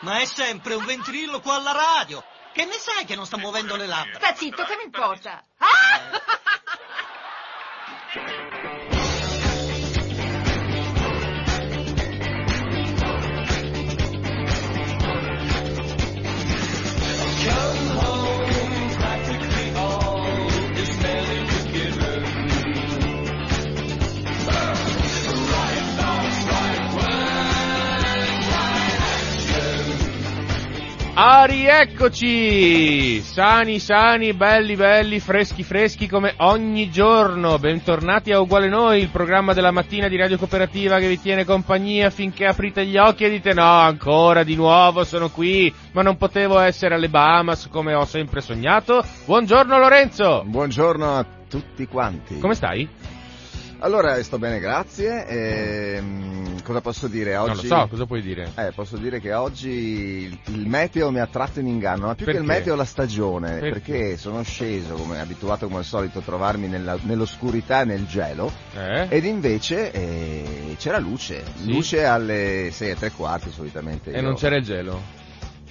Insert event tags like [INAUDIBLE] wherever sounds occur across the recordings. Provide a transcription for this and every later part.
Ma è sempre un ventriloquo alla radio. Che ne sai che non sta muovendo le labbra? Sta zitto, che mi importa? Ah! Ah, rieccoci! Sani, sani, belli, belli, freschi, freschi come ogni giorno. Bentornati a Uguale Noi, il programma della mattina di Radio Cooperativa che vi tiene compagnia finché aprite gli occhi e dite no, ancora di nuovo sono qui, ma non potevo essere alle Bahamas come ho sempre sognato. Buongiorno Lorenzo! Buongiorno a tutti quanti. Come stai? Allora, sto bene, grazie. Ehm, cosa posso dire oggi? Non lo so, cosa puoi dire? Eh, posso dire che oggi il meteo mi ha tratto in inganno, ma più Perché? che il meteo la stagione, Perché? perché sono sceso, come abituato come al solito, a trovarmi nella- nell'oscurità e nel gelo, Eh? ed invece eh, c'era luce, Sì? luce alle 6 e tre quarti solitamente. E io- non c'era il gelo?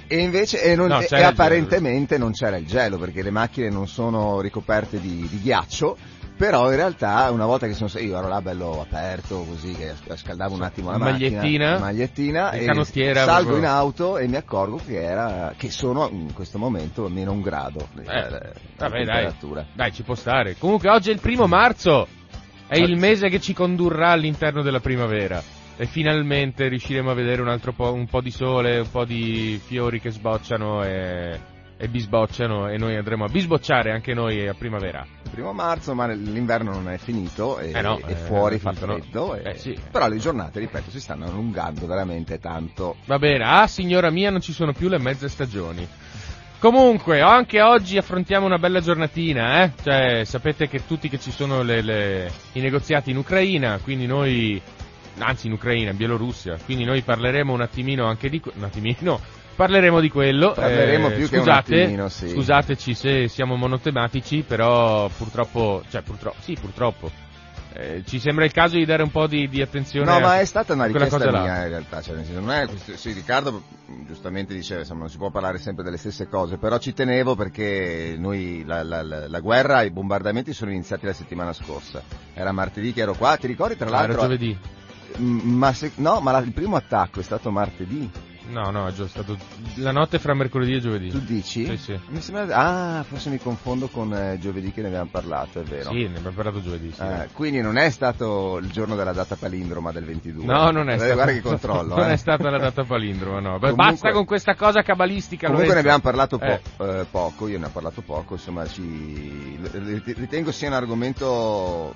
E invece e non- No, e- e apparentemente non c'era il gelo perché le macchine non sono ricoperte di, di ghiaccio. Però in realtà una volta che sono io ero là bello aperto così che scaldavo un attimo la Magliettina? macchina, magliettina E canottiera salgo proprio. in auto e mi accorgo che, era, che sono in questo momento a meno un grado Eh, la vabbè, dai. Dai, ci può stare. Comunque oggi è il primo marzo. È il mese che ci condurrà all'interno della primavera. E finalmente riusciremo a vedere un altro po', un po' di sole, un po' di fiori che sbocciano e, e bisbocciano e noi andremo a bisbocciare anche noi a primavera. Primo marzo ma l'inverno non è finito e, Eh no, e eh, fuori è fa no. freddo e- Eh, sì. però le giornate ripeto si stanno allungando veramente tanto Va bene, ah signora mia non ci sono più le mezze stagioni. Comunque, anche oggi affrontiamo una bella giornatina, eh? Cioè, sapete che tutti che ci sono le- le- i negoziati in Ucraina, quindi noi, anzi in Ucraina, in Bielorussia, quindi noi parleremo un attimino anche di, un attimino, parleremo di quello. Parleremo eh, più che un scusate, attimino, sì. Scusateci se siamo monotematici, però purtroppo, cioè purtroppo, sì purtroppo, eh, ci sembra il caso di dare un po' di, di attenzione No, a ma è stata una richiesta cosa là. mia in realtà, cioè, non è sì, Riccardo giustamente diceva insomma, non si può parlare sempre delle stesse cose, però ci tenevo perché noi la, la- la- la guerra, i bombardamenti sono iniziati la settimana scorsa. Era martedì che ero qua, ti ricordi tra Ah, era l'altro? giovedì. Ma se- no, ma la- il primo attacco è stato martedì. No, no, è già stato la notte fra mercoledì e giovedì. Tu dici? Sì, sì. Mi sembra... Ah, forse mi confondo con eh, giovedì che ne abbiamo parlato, è vero. Sì, ne abbiamo parlato giovedì. Sì. Eh, quindi non è stato il giorno della data palindroma del 22. No, non è Guarda- stato. Guarda che controllo. [LAUGHS] Non eh. è stata la data palindroma, no. Comunque- basta con questa cosa cabalistica. Comunque ne Lorenzo. abbiamo parlato po- Eh. eh, poco, io ne ho parlato poco, insomma ci... ritengo sia un argomento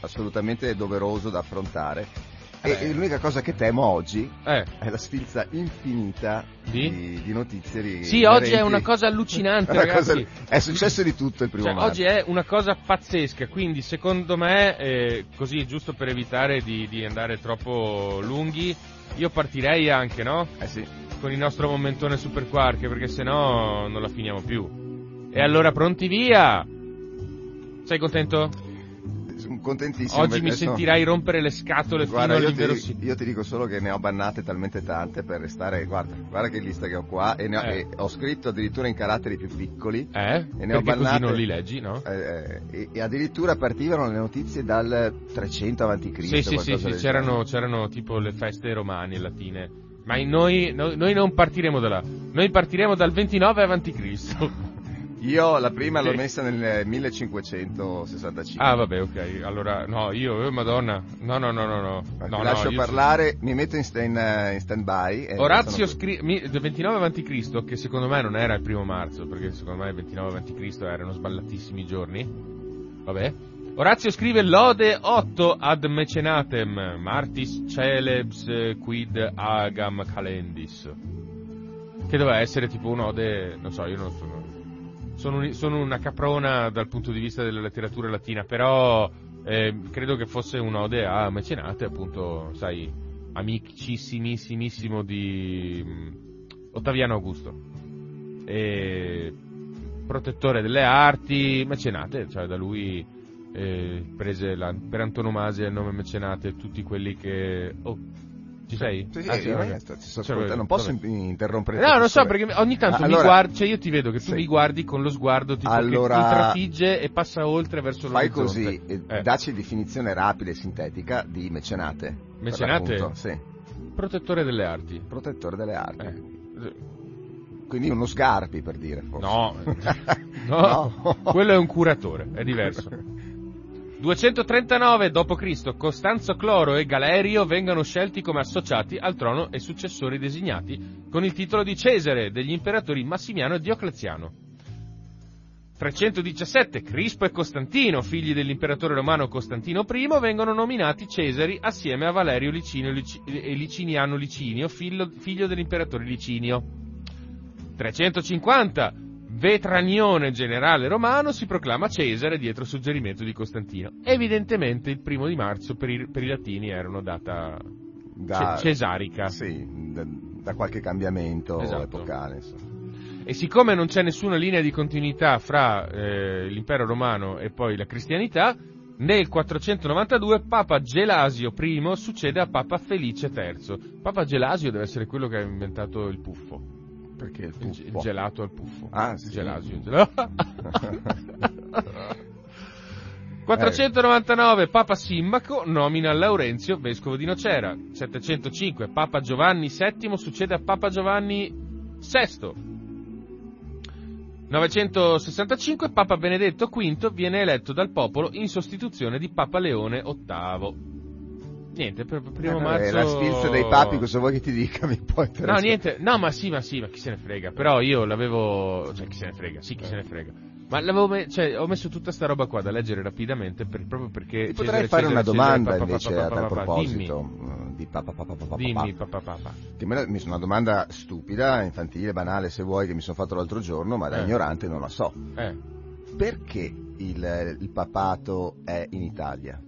assolutamente doveroso da affrontare. E, Eh. e l'unica cosa che temo oggi Eh. è la sfilza infinita Di? di, di notizie. ri- Sì, oggi è una cosa allucinante, [LAUGHS] Una ragazzi. cosa- È successo di tutto il primo Cioè, marzo. oggi è una cosa pazzesca, quindi secondo me, eh, così giusto per evitare di, di andare troppo lunghi, io partirei anche, no? Eh sì. Con il nostro momentone Super Quark, perché sennò non la finiamo più. E allora pronti via! Sei contento? Contentissimo. Oggi mi sentirai rompere le scatole Guarda, fino io ti, io ti dico solo che ne ho bannate talmente tante per restare. Guarda, guarda che lista che ho qua. E, ne ho, Eh. e ho scritto addirittura in caratteri più piccoli. Eh? E ne ho bannate- non li leggi, no? Eh, eh, e, e addirittura partivano le notizie dal 300 avanti Cristo. Sì, sì, sì, sì, c'erano, c'erano tipo le feste romane latine. Ma noi, noi non partiremo da là. Noi partiremo dal 29 avanti Cristo. Io la prima l'ho messa nel 1565. Ah, vabbè, ok. Allora, no, io, eh, madonna. No, no, no, no, no. No ti no, lascio io- parlare, mi metto in, sta- in, in stand-by. e Orazio sono- scrive, del 29 avanti Cristo, che secondo me non era il primo marzo, perché secondo me il 29 avanti Cristo erano sballatissimi giorni. Vabbè. Orazio scrive lode 8 ad mecenatem, martis celebs quid agam calendis. Che doveva essere tipo un'ode, non so, io non sono, sono, sono una caprona dal punto di vista della letteratura latina, però eh, credo che fosse un'ode a mecenate, appunto, sai, amicissimissimo di mm, Ottaviano Augusto. E protettore delle arti, mecenate, cioè da lui eh, prese la- per antonomasia il nome mecenate tutti quelli che... Oh, Ci sei? Sì, sì, Ah, vabbè. ragazzi, ti sto Cioè, ascoltando, non vabbè. posso in- interrompere. No, non so, perché ogni tanto Ah, mi allora, guardi, cioè io ti vedo che tu sì. mi guardi con lo sguardo tipo Allora- che intrafigge e passa oltre verso Fai l'orizzonte. così, eh, Eh, dacci definizione rapida e sintetica di mecenate. Mecenate? Sì, protettore delle arti. protettore delle arti. Eh. Quindi uno sgarbi per dire. forse. [LAUGHS] No, no, quello è un curatore, è diverso. [LAUGHS] 239 d.C. Costanzo Cloro e Galerio vengono scelti come associati al trono e successori designati con il titolo di Cesare degli imperatori Massimiano e Diocleziano. 317 Crispo e Costantino, figli dell'imperatore romano Costantino I, vengono nominati Cesari assieme a Valerio Licinio Lici- e Liciniano Licinio, figlio, figlio dell'imperatore Licinio. 350 Vetranione generale romano si proclama Cesare dietro suggerimento di Costantino. Evidentemente il primo di marzo per i, per i latini era una data Da, ce- cesarica. Sì, da, da qualche cambiamento Esatto. epocale. insomma. E siccome non c'è nessuna linea di continuità fra eh, l'impero romano e poi la cristianità, nel 492 Papa Gelasio I succede a Papa Felice III. Papa Gelasio deve essere quello che ha inventato il puffo. Perché il Il, il gelato al puffo. Ah, sì. Gelasio. gel- [LAUGHS] 499 Papa Simmaco nomina Laurenzio vescovo di Nocera. 705 Papa Giovanni VII succede a Papa Giovanni VI. 965 Papa Benedetto V viene eletto dal popolo in sostituzione di Papa Leone VIII. Niente, per primo Eh, marzo... La sfilza dei papi, cosa vuoi che ti dica? Mi può No, niente, no, ma sì, ma sì, ma chi se ne frega. Però io l'avevo, cioè, chi se ne frega, sì, chi se ne frega. Ma l'avevo me- cioè, ho messo tutta sta roba qua da leggere rapidamente per- proprio perché. Ti Cesare, potrei fare Cesare, una Cesare, domanda pa, invece pa, a pa, tal proposito. eh, Di papà papà papà Dimmi, papà. papà, papà. Che me la- mi sono una domanda stupida, infantile, banale se vuoi, che mi sono fatto l'altro giorno, ma da Eh. ignorante non la so. Eh, Perché il, il papato è in Italia?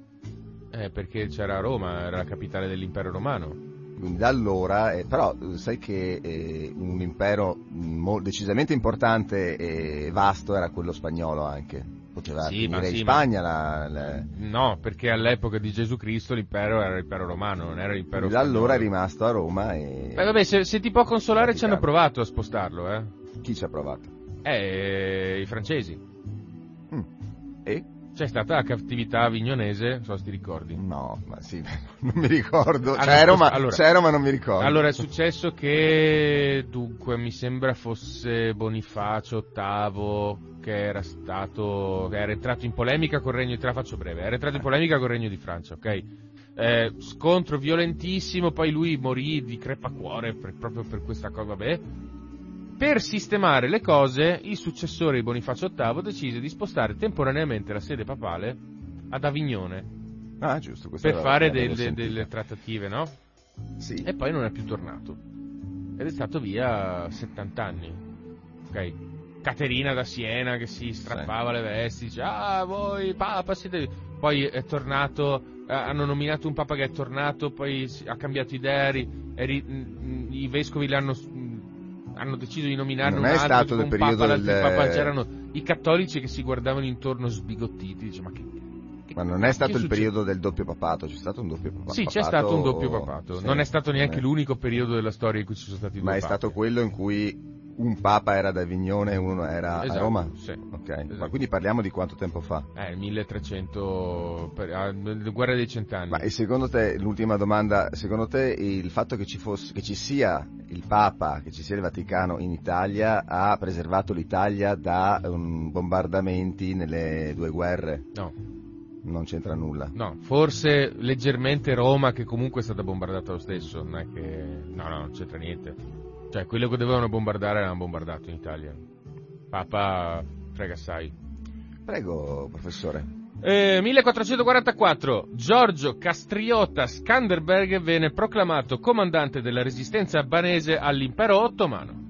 Eh, perché c'era Roma, era la capitale dell'impero romano. Quindi da allora, eh, però sai che eh, un impero mo- decisamente importante e vasto era quello spagnolo anche. Poteva Sì, ma finire in sì, ma- Spagna, la- la- No, perché all'epoca di Gesù Cristo l'impero era l'impero romano, non era l'impero da allora è spagnolo. rimasto a Roma e Beh, vabbè, se, se ti può consolare ci hanno provato a spostarlo, eh. chi ci ha provato? Eh, i francesi. Mm. E? C'è stata la cattività avignonese, non so se ti ricordi. No, ma sì, [LAUGHS] non mi ricordo. Hanno C'ero, ma, allora- c'ero, ma non mi ricordo. Allora è successo che, dunque, mi sembra fosse Bonifacio VIII che era stato, che era entrato in polemica col regno di, la faccio breve, era entrato in polemica col regno di Francia, ok? Eh, scontro violentissimo, poi lui morì di crepacuore per- proprio per questa cosa, vabbè. Per sistemare le cose, il successore di Bonifacio VIII decise di spostare temporaneamente la sede papale ad Avignone Ah, giusto. per fare del- de- sentita. delle trattative, no? Sì. E poi non è più tornato. Ed è stato via 70 anni. Ok? Caterina da Siena che si strappava le vesti, dice ah voi papa siete... Poi è tornato, eh, hanno nominato un papa che è tornato, poi ha cambiato idea, i vescovi l'hanno, hanno deciso di nominarne Non un è altro, stato del periodo papa, del- papa, c'erano i cattolici che si guardavano intorno sbigottiti, dice ma che... che Ma non è stato il succede?" periodo del doppio papato, c'è stato un doppio papato. Sì, c'è stato un doppio papato. Sì. Non è stato neanche Eh. l'unico periodo della storia in cui ci sono stati due Ma è papi. stato quello in cui un papa era ad Avignone e uno era Esatto, a Roma? sì. Ok, Esatto. ma quindi parliamo di quanto tempo fa? Eh, 1300... Per, ah, guerra dei cent'anni. Ma e secondo te, l'ultima domanda, secondo te il fatto che ci, fosse, che ci sia il Papa, che ci sia il Vaticano in Italia ha preservato l'Italia da um, bombardamenti nelle due guerre? No, Non c'entra nulla. no, forse leggermente Roma che comunque è stata bombardata lo stesso, non è che... No, no, non c'entra niente. Cioè, quello che dovevano bombardare l'hanno bombardato in Italia. Papa frega assai. Prego, professore. Eh, 1444 Giorgio Castriota Skanderberg venne proclamato comandante della resistenza albanese all'impero ottomano.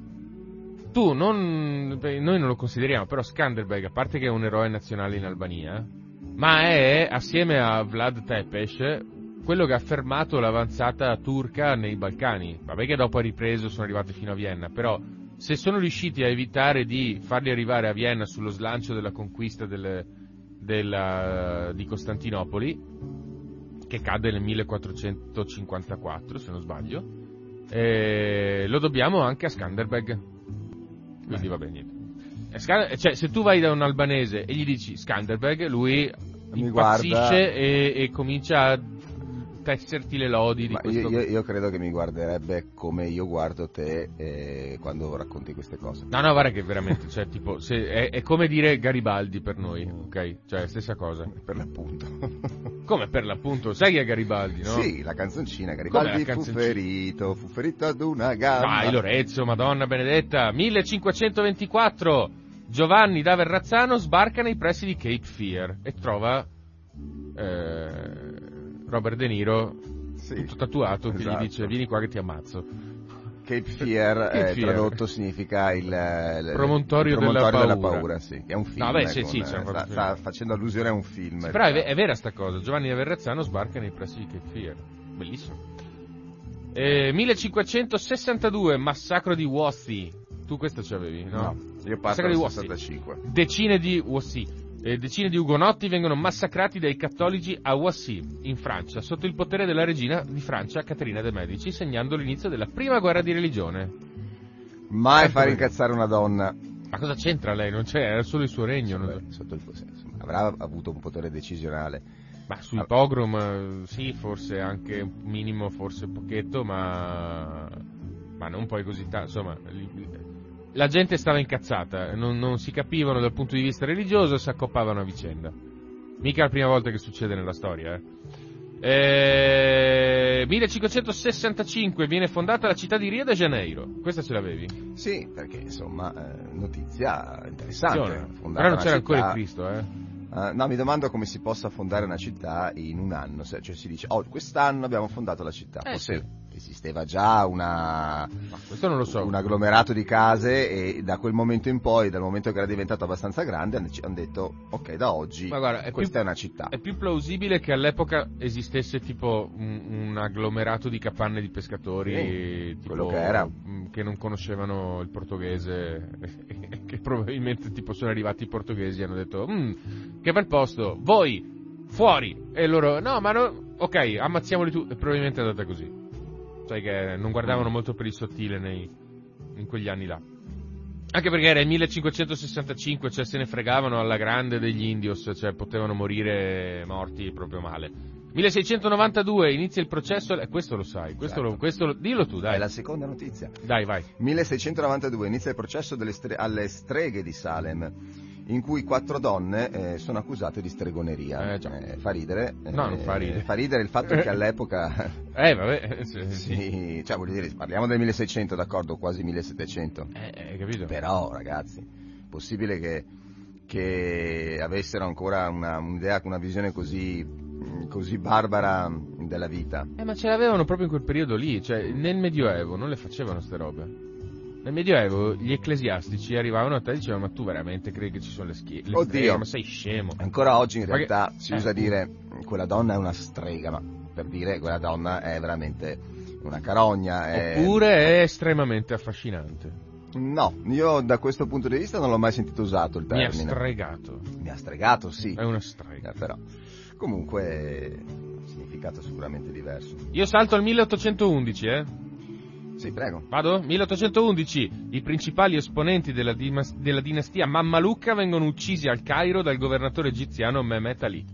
Tu non, beh, noi non lo consideriamo, però Skanderberg, a parte che è un eroe nazionale in Albania, ma è, assieme a Vlad Tepes, quello che ha fermato l'avanzata turca nei Balcani. Vabbè che dopo ha ripreso, sono arrivati fino a Vienna, però se sono riusciti a evitare di farli arrivare a Vienna sullo slancio della conquista delle- della- di Costantinopoli, che cade nel 1454, se non sbaglio. E lo dobbiamo anche a Skanderbeg. Quindi Beh. va bene, niente. E Scan- cioè, se tu vai da un albanese e gli dici Skanderbeg, lui Mi impazzisce e, e comincia a tesserti le lodi di Ma questo... io, io- credo che mi guarderebbe come io guardo te eh, quando racconti queste cose. No, no, guarda che veramente, cioè, tipo, se- è, è come dire Garibaldi per noi, ok? Cioè, stessa cosa. Per l'appunto. [LAUGHS] Come per l'appunto, sai chi è Garibaldi, no? Sì, la canzoncina Garibaldi la fu ferito, fu ferito ad una gamba. Dai, Lorenzo, Madonna benedetta. 1524. Giovanni da Verrazzano sbarca nei pressi di Cape Fear e trova eh, Robert De Niro Sì. tutto tatuato che Esatto. gli dice vieni qua che ti ammazzo. Cape Fear, [LAUGHS] Cape eh, Fear. tradotto significa il, il- Promontorio il della promontorio paura. sì. È un film. No, beh, eh, sì, con- sì, eh, sta, proprio- sta facendo allusione a un film. Però è, diciamo. è vera sta cosa, Giovanni da Verrazzano sbarca nei pressi di Cape Fear. Bellissimo. Eh, 1562, massacro di Wothy. Tu questo ci avevi, no? No, io parto dal Wothy. 65. Decine di Wothy. Eh, decine di ugonotti vengono massacrati dai cattolici a Wassy, in Francia, sotto il potere della regina di Francia, Caterina de' Medici, segnando l'inizio della prima guerra di religione. Mai Ecco far incazzare una donna. Ma cosa c'entra lei? Non c'è, era solo il suo regno. non so. Beh, sotto il insomma, avrà avuto un potere decisionale. Ma sui Ah. pogrom sì, forse anche un minimo, forse un pochetto, ma, ma non poi così tanto. Insomma, la gente stava incazzata, non, non si capivano dal punto di vista religioso e si accoppavano a vicenda. Mica la prima volta che succede nella storia, eh. Eh, 1565 viene fondata la città di Rio de Janeiro. Questa ce l'avevi? Sì, perché insomma, eh, notizia interessante. Però non c'era ancora il città- Cristo, eh. Eh, no, mi domando come si possa fondare una città in un anno, se- cioè si dice, oh, quest'anno abbiamo fondato la città, Eh, forse esisteva già una, non lo so. un agglomerato di case e da quel momento in poi, dal momento che era diventato abbastanza grande, hanno detto, ok, da oggi Ma guarda, è questa più- è una città. È più plausibile che all'epoca esistesse tipo un, un agglomerato di capanne di pescatori Sì, tipo, quello che era. mh, che non conoscevano il portoghese [LAUGHS] che probabilmente tipo sono arrivati i portoghesi e hanno detto "Mm, che bel posto, voi fuori e loro no ma no, ok ammazziamoli tu e probabilmente è andata così sai che non guardavano molto per il sottile nei- in quegli anni là anche perché era il 1565, cioè se ne fregavano alla grande degli indios, cioè potevano morire morti proprio male. 1692 inizia il processo, e questo lo sai, questo, Certo. lo, questo lo- dillo tu, È dai. la seconda notizia. Dai, vai. 1692 inizia il processo delle stre- alle streghe di Salem, in cui quattro donne eh, sono accusate di stregoneria. Eh, già. fa ridere. No, non fa ridere. Fa ridere il fatto che all'epoca, [LAUGHS] Eh, vabbè, [LAUGHS] sì, sì. cioè voglio dire, parliamo del 1600, d'accordo, quasi 1700. Eh, hai capito? Però, ragazzi, possibile che, che avessero ancora una, un'idea, una visione così, così barbara della vita? Eh, ma ce l'avevano proprio in quel periodo lì, cioè nel Medioevo non le facevano ste robe. Nel Medioevo gli ecclesiastici arrivavano a te e dicevano ma tu veramente credi che ci sono le schie? le Oddio. streghe? Ma sei scemo. Ancora oggi in Ma che- realtà si eh. usa dire quella donna è una strega, ma per dire quella donna è veramente una carogna. è- Oppure è estremamente affascinante. No, io da questo punto di vista non l'ho mai sentito usato il Mi ha termine. stregato. Mi ha stregato, sì. È una strega. Eh, però comunque significato sicuramente diverso. Io salto al 1811, eh. Sì, prego. Vado? 1811. I principali esponenti della, dimas- della dinastia Mammalucca vengono uccisi al Cairo dal governatore egiziano Mehmet Ali.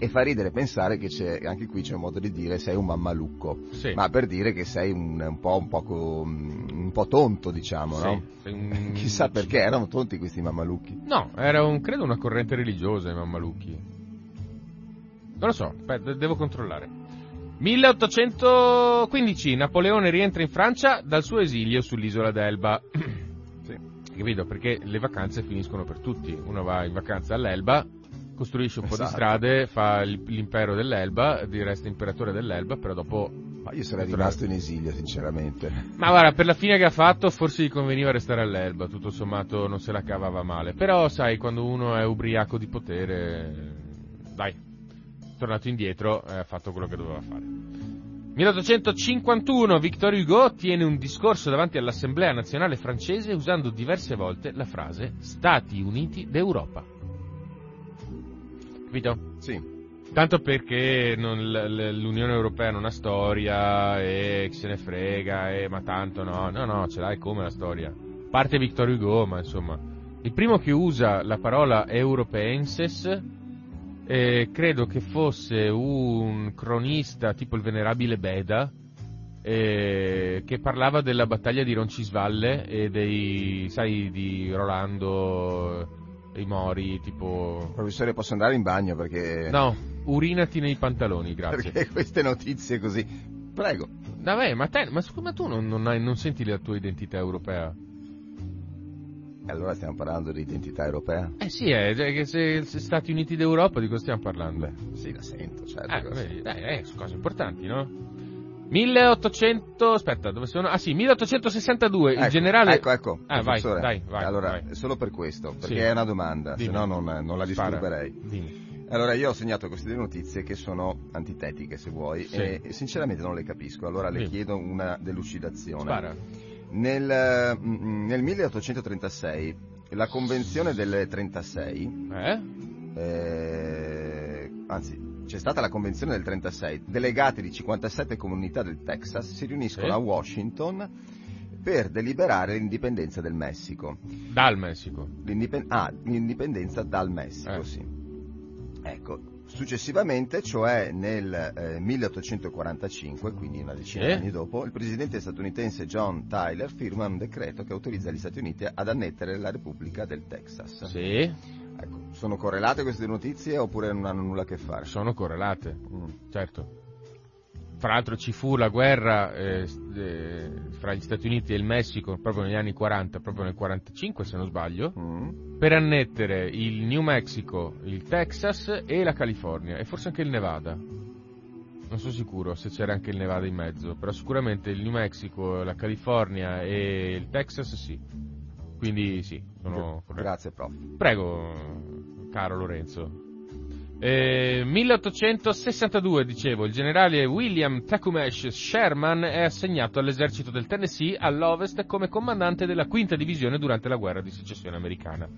E fa ridere pensare che c'è, anche qui c'è un modo di dire sei un mammalucco, Sì. ma per dire che sei un, un po', un, poco, un po' tonto, diciamo, Sì, no? un- [LAUGHS] Chissà perché erano tonti questi mammalucchi. No, era un, credo una corrente religiosa i Mammalucchi. Non lo so, devo controllare. 1815, Napoleone rientra in Francia dal suo esilio sull'isola d'Elba. [CLEARS THROAT] Sì. Capito? Perché le vacanze finiscono per tutti. Uno va in vacanza all'Elba, costruisce un po' di Esatto. strade, fa l'impero dell'Elba, resta imperatore dell'Elba, però dopo... Ma io sarei rimasto in esilio, sinceramente. Ma guarda, per la fine che ha fatto forse gli conveniva restare all'Elba, tutto sommato non se la cavava male. Però sai, quando uno è ubriaco di potere, dai, tornato indietro e ha fatto quello che doveva fare. 1851 Victor Hugo tiene un discorso davanti all'Assemblea nazionale francese usando diverse volte la frase Stati Uniti d'Europa. Capito? Sì. Tanto perché non- l'Unione Europea non ha storia e chi se ne frega, e, ma tanto no, no, no, ce l'hai come la storia. Parte Victor Hugo, ma insomma. Il primo che usa la parola europeenses eh, credo che fosse un cronista tipo il venerabile Beda eh, che parlava della battaglia di Roncisvalle e dei, sai, di Rolando i Mori, tipo... Professore, posso andare in bagno perché... No, urinati nei pantaloni, grazie. Perché queste notizie così... Prego. Vabbè, ma, te, ma ma tu non, non hai- non senti la tua identità europea? E allora stiamo parlando di identità europea? Eh sì, è, cioè che se, se Stati Uniti d'Europa di cosa stiamo parlando? Sì, la sento, certo. Eh, cosa- vedi, dai, eh, sono cose importanti, no? 1800, aspetta, dove sono? Ah sì, 1862, il Ecco, generale... Ecco, ecco. Ah, vai, dai, vai, Allora, vai. solo per questo, perché Sì. è una domanda, Dimmi. se no non, non la disturberei. Dimmi. Allora, io ho segnato queste due notizie che sono antitetiche, se vuoi, Sì. e, sinceramente non le capisco. Allora le Dimmi. chiedo una delucidazione. Spara. Nel, mm, nel 1836, la Convenzione del 36, Eh? eh, anzi, c'è stata la Convenzione del 36, delegati di 57 comunità del Texas si riuniscono Sì. a Washington per deliberare l'indipendenza del Messico. Dal Messico. L'indipen- ah, l'indipendenza dal Messico, Eh. sì. Ecco, successivamente, cioè nel eh, 1845, quindi una decina Sì. di anni dopo, il presidente statunitense John Tyler firma un decreto che autorizza gli Stati Uniti ad annettere la Repubblica del Texas. Sì, Ecco, sono correlate queste notizie oppure non hanno nulla a che fare? sono correlate, Mm. certo. Fra l'altro ci fu la guerra eh, eh, fra gli Stati Uniti e il Messico proprio negli anni 40, proprio nel 45 se non sbaglio, Mm. per annettere il New Mexico, il Texas e la California e forse anche il Nevada. Non sono sicuro se c'era anche il Nevada in mezzo, però sicuramente il New Mexico, la California e il Texas sì. Quindi sì, sono. Grazie, prof. Prego, caro Lorenzo. Eh, 1862, dicevo, il generale William Tecumseh Sherman è assegnato all'esercito del Tennessee all'ovest come comandante della quinta divisione durante la guerra di secessione americana.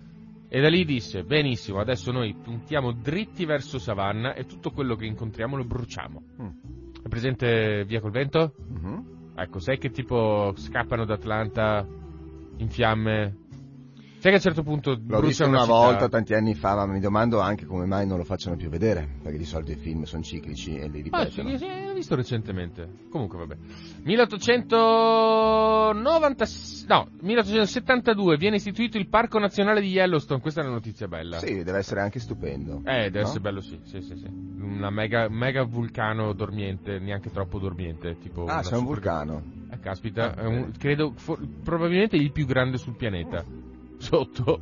E da lì disse, benissimo, adesso noi puntiamo dritti verso Savannah e tutto quello che incontriamo lo bruciamo. Mm. È presente Via col vento? Mhm. Ecco, sai che tipo scappano da Atlanta in fiamme? Sai che a un certo punto L'ho visto una città? volta tanti anni fa, ma mi domando anche come mai non lo facciano più vedere, perché di solito i film sono ciclici e li Ah, sì, ripetono. sì, l'ho visto recentemente. Comunque, vabbè. 1890, no, 1872 viene istituito il Parco Nazionale di Yellowstone. Questa è una notizia bella. Sì, deve essere anche stupendo. Eh, deve no? essere bello, sì, sì, sì, sì. Una mega, mega vulcano dormiente, neanche troppo dormiente. Tipo Ah, una c'è un super- vulcano. Eh, caspita, Ah, un- credo, for- probabilmente il più grande sul pianeta. Sotto.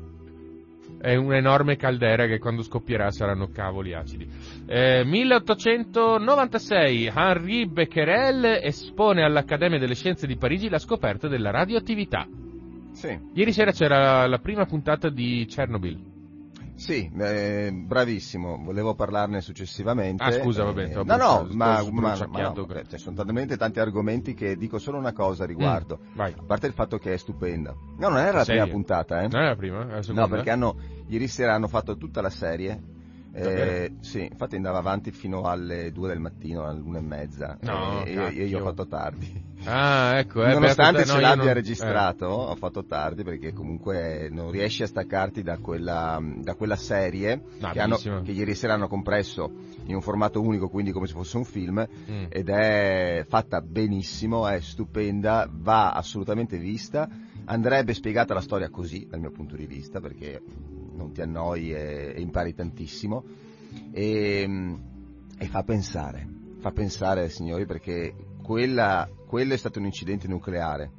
È un'enorme caldera che quando scoppierà saranno cavoli acidi. Eh, 1896 Henri Becquerel espone all'Accademia delle Scienze di Parigi la scoperta della radioattività. Sì, Ieri sera c'era la prima puntata di Chernobyl. Sì, eh, bravissimo, volevo parlarne successivamente. Ah, scusa, Eh, vabbè, t'ho No, no, bruciato, ma, ma- ma no, per- beh, ci sono talmente tanti argomenti che dico solo una cosa a riguardo. Mm, vai. A parte il fatto che è stupenda. No, non era la Serie? prima puntata, eh. Non è la prima? È la seconda? No, perché hanno, ieri sera hanno fatto tutta la serie. Eh, sì, infatti andava avanti fino alle 2 del mattino, alle 1 e mezza. No, e io, io- io ho fatto tardi. Ah, ecco. Eh, Nonostante te, ce no, io l'abbia non- registrato, ho fatto tardi perché comunque non riesci a staccarti da quella, da quella serie No, che, hanno- che ieri sera hanno compresso in un formato unico, quindi come se fosse un film, Eh. Mm. ed è fatta benissimo, è stupenda, va assolutamente vista. Andrebbe spiegata la storia così, dal mio punto di vista, perché non ti annoi e, e impari tantissimo. E, e fa pensare, fa pensare signori, perché quella, quello è stato un incidente nucleare.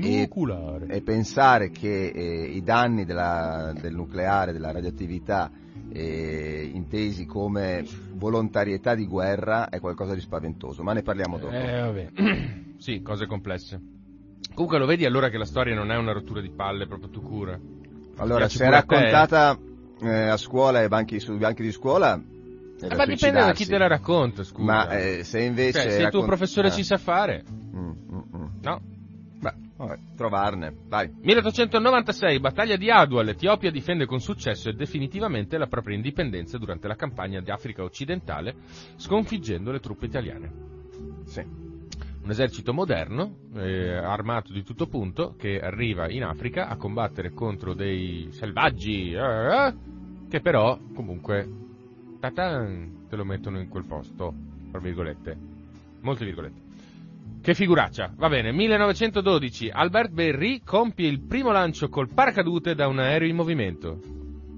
E- Nucleare. E pensare che eh, i danni della- del nucleare, della radioattività, eh, intesi come volontarietà di guerra, è qualcosa di spaventoso, ma ne parliamo dopo. Eh, vabbè. [CLEARS THROAT] sì, cose complesse. Comunque lo vedi allora che la storia non è una rottura di palle, proprio tu cura. Allora, se è raccontata eh, a scuola e banchi, sui banchi di scuola, Eh, ma dipende da chi te la racconta, scusa. Ma eh, se invece... Cioè, se il tuo professore Ah. ci sa fare, Mm, mm, mm. no? Beh, vabbè, trovarne, vai. 1896, battaglia di Adua, l'Etiopia difende con successo e definitivamente la propria indipendenza durante la campagna di Africa occidentale, sconfiggendo le truppe italiane. Sì. Un esercito moderno, eh, armato di tutto punto, che arriva in Africa a combattere contro dei selvaggi, eh, eh, che però comunque tatan, te lo mettono in quel posto, tra virgolette, molte virgolette. Che figuraccia, va bene, 1912, Albert Berry compie il primo lancio col paracadute da un aereo in movimento.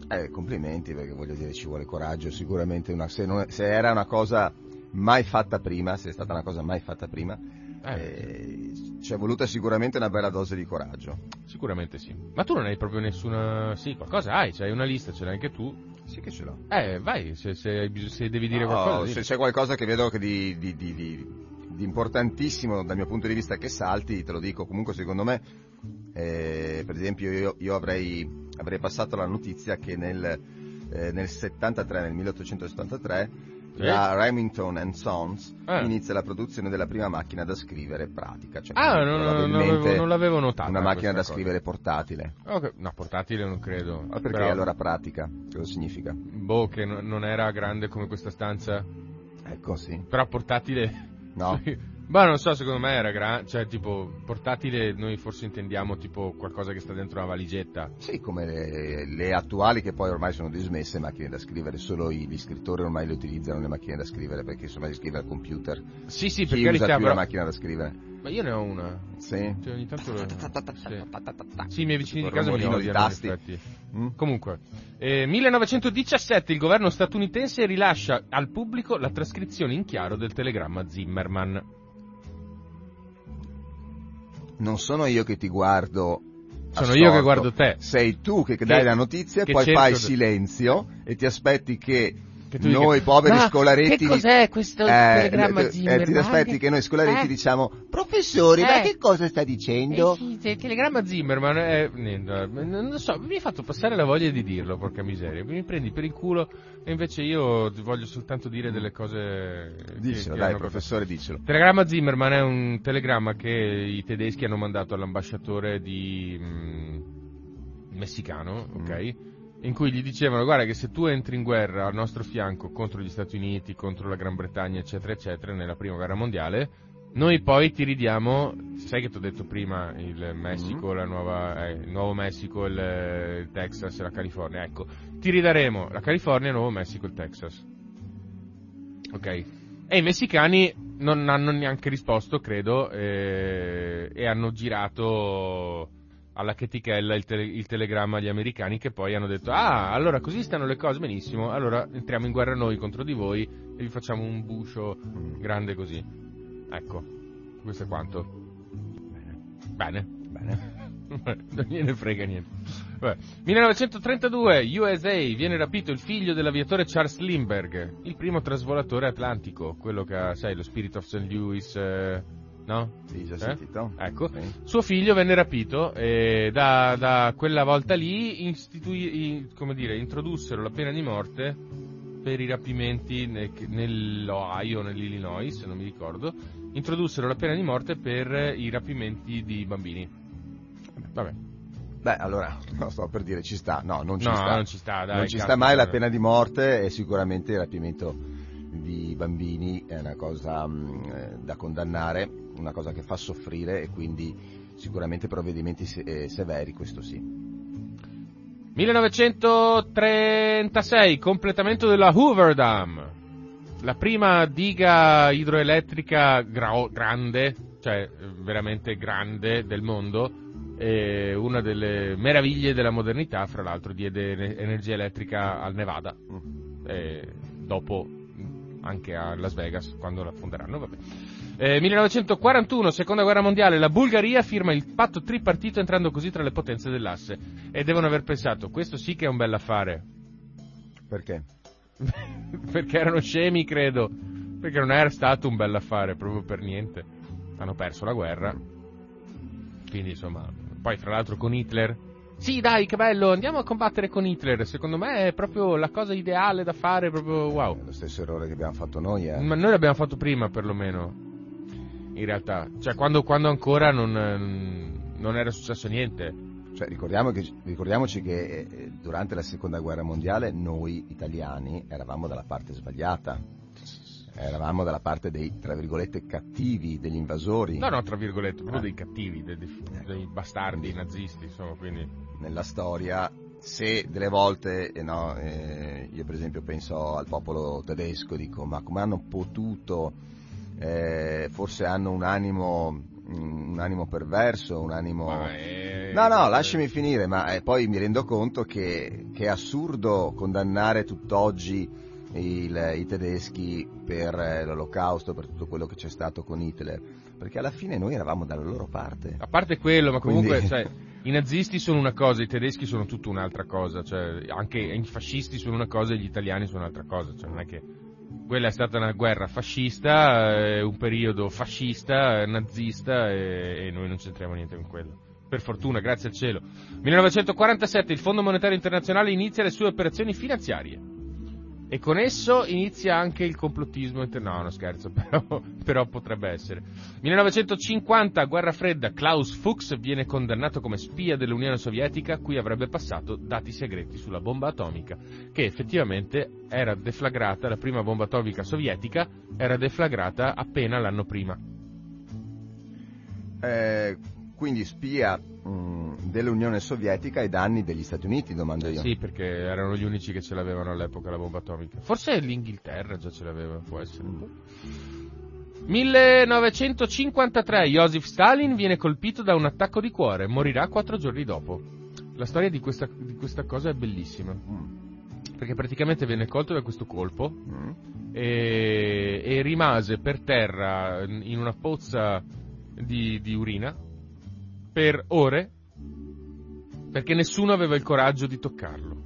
Eh, complimenti, perché voglio dire, ci vuole coraggio, sicuramente una, se, non- se era una cosa mai fatta prima, se è stata una cosa mai fatta prima, Eh, eh, ci è voluta sicuramente una bella dose di coraggio. Sicuramente sì. Ma tu non hai proprio nessuna... Sì, qualcosa hai, c'hai una lista, ce l'hai anche tu. Sì che ce l'ho. Eh, vai, se, se se devi dire No, qualcosa. se dillo. c'è qualcosa che vedo che di, di- di- di- di importantissimo dal mio punto di vista che salti, te lo dico, comunque secondo me, eh, per esempio io, io avrei, avrei passato la notizia che nel, eh, nel 73, nel 1873, La Remington and Sons Ah. inizia la produzione della prima macchina da scrivere pratica. Cioè, Ah, non, non probabilmente avevo, non l'avevo notata. Una macchina da cosa. scrivere portatile. Ok, No, portatile non credo. Ma perché Però, allora pratica? Cosa significa? Boh, che no- non era grande come questa stanza. Ecco, sì. Però portatile... No. [LAUGHS] Ma non so, secondo me era grande. Cioè, tipo, portatile noi forse intendiamo tipo qualcosa che sta dentro una valigetta. Sì, come le, le attuali che poi ormai sono dismesse, macchine da scrivere, solo gli scrittori ormai le utilizzano le macchine da scrivere perché insomma si scrive al computer. Sì, sì, per Chi carità, usa più però... la macchina da scrivere? Ma io ne ho una. Sì. Cioè, ogni tanto... lo- Sì. [LAUGHS] Sì, i miei vicini di casa mi odiano, in tasti. effetti. Mm? Comunque, eh, 1917 il governo statunitense rilascia al pubblico la trascrizione in chiaro del telegramma Zimmerman. Non sono io che ti guardo. Sono assorto. io che guardo te. Sei tu che, Che- dai la notizia che poi fai silenzio e ti aspetti che, noi dica, poveri "Ma scolaretti... Che cos'è questo eh, telegramma eh, Zimmerman? eh, ti aspetti che noi scolaretti Eh? diciamo professore, ma Eh. che cosa sta dicendo? Eh sì, il telegramma Zimmerman è... non lo so, mi hai fatto passare la voglia di dirlo, porca miseria. Mi prendi per il culo e invece io voglio soltanto dire delle cose... Dicelo, che dai professore, dicelo. Il telegramma Zimmerman è un telegramma che i tedeschi hanno mandato all'ambasciatore di mm, messicano, ok? In cui gli dicevano guarda che se tu entri in guerra al nostro fianco contro gli Stati Uniti, contro la Gran Bretagna, eccetera, eccetera, nella prima guerra mondiale, noi poi ti ridiamo, sai che ti ho detto prima il Messico, la nuova, eh, il Nuovo Messico, il, il Texas e la California, ecco, ti ridaremo la California, il Nuovo Messico e il Texas. Ok? E i messicani non hanno neanche risposto, credo, eh, e hanno girato alla chetichella il, tele- il telegramma agli americani che poi hanno detto ah, allora così stanno le cose benissimo, allora entriamo in guerra noi contro di voi e vi facciamo un buscio grande così. Ecco, questo è quanto. Bene. Bene. [LAUGHS] non gliene frega niente. Vabbè. 1932, USA, viene rapito il figlio dell'aviatore Charles Lindbergh, il primo trasvolatore atlantico, quello che ha, sai, lo Spirit of St. Louis, eh, no? Sì, già Eh? sentito? Ecco. Sì. Suo figlio venne rapito e da, da quella volta lì istituì- i- come dire, introdussero la pena di morte per i rapimenti ne- nell'Ohio, nell'Illinois, se non mi ricordo, introdussero la pena di morte per i rapimenti di bambini. Vabbè, Beh, allora, no, sto per dire, ci sta. No, non ci no, sta. non ci sta, dai. non ci sta mai la pena di morte e sicuramente il rapimento di bambini è una cosa mm, eh, da condannare, una cosa che fa soffrire e quindi sicuramente provvedimenti eh, severi, questo sì. 1936, completamento della Hoover Dam. La prima diga idroelettrica gra- grande, cioè eh, veramente grande del mondo, una delle meraviglie della modernità, fra l'altro diede ene- energia elettrica al Nevada, e dopo anche a Las Vegas quando la fonderanno. Vabbè. Eh, 1941, seconda guerra mondiale, la Bulgaria firma il patto tripartito entrando così tra le potenze dell'asse e devono aver pensato, questo sì che è un bel affare, Perché? [LAUGHS] perché erano scemi credo, perché non era stato un bel affare proprio per niente, hanno perso la guerra, quindi insomma, poi fra l'altro con Hitler, sì dai che bello, andiamo a combattere con Hitler, secondo me è proprio la cosa ideale da fare, proprio wow. È lo stesso errore che abbiamo fatto noi, eh. Ma noi l'abbiamo fatto prima perlomeno. in realtà. Cioè, quando, quando ancora non, non era successo niente. Cioè, ricordiamo che, ricordiamoci che eh, durante la seconda guerra mondiale noi italiani eravamo dalla parte sbagliata. Eravamo dalla parte dei, tra virgolette, cattivi, degli invasori. No, no, tra virgolette, proprio dei cattivi, dei, dei, dei bastardi, nazisti, insomma, quindi... Nella storia, se delle volte, eh, no, eh, io per esempio penso al popolo tedesco, dico, ma come hanno potuto, eh, forse hanno un animo, un animo perverso, un animo... Vabbè, No, no, lasciami finire, ma eh, poi mi rendo conto che, che è assurdo condannare tutt'oggi il, i tedeschi per eh, l'olocausto, per tutto quello che c'è stato con Hitler, perché alla fine noi eravamo dalla loro parte. A parte quello, ma comunque, Quindi- cioè, [LAUGHS] i nazisti sono una cosa, i tedeschi sono tutta un'altra cosa, cioè, anche i fascisti sono una cosa e gli italiani sono un'altra cosa, cioè, non è che quella è stata una guerra fascista, eh, un periodo fascista, nazista e, e noi non c'entriamo niente con quello. Per fortuna, grazie al cielo. 1947 il Fondo Monetario Internazionale inizia le sue operazioni finanziarie. E con esso inizia anche il complottismo inter- No, no scherzo, [LAUGHS] però, però potrebbe essere. 1950, guerra fredda, Klaus Fuchs viene condannato come spia dell'Unione Sovietica, cui avrebbe passato dati segreti sulla bomba atomica, che effettivamente era deflagrata, la prima bomba atomica sovietica era deflagrata appena l'anno prima. Eh, quindi spia mh, dell'Unione Sovietica ai danni degli Stati Uniti, domando io. Sì, perché erano gli unici che ce l'avevano all'epoca la bomba atomica. Forse l'Inghilterra già ce l'aveva, può essere. 1953 Joseph Stalin viene colpito da un attacco di cuore, morirà quattro giorni dopo. La storia di questa, di questa cosa è bellissima, Mm, perché praticamente venne colto da questo colpo mm. e, e rimase per terra in una pozza di, di urina per ore perché nessuno aveva il coraggio di toccarlo.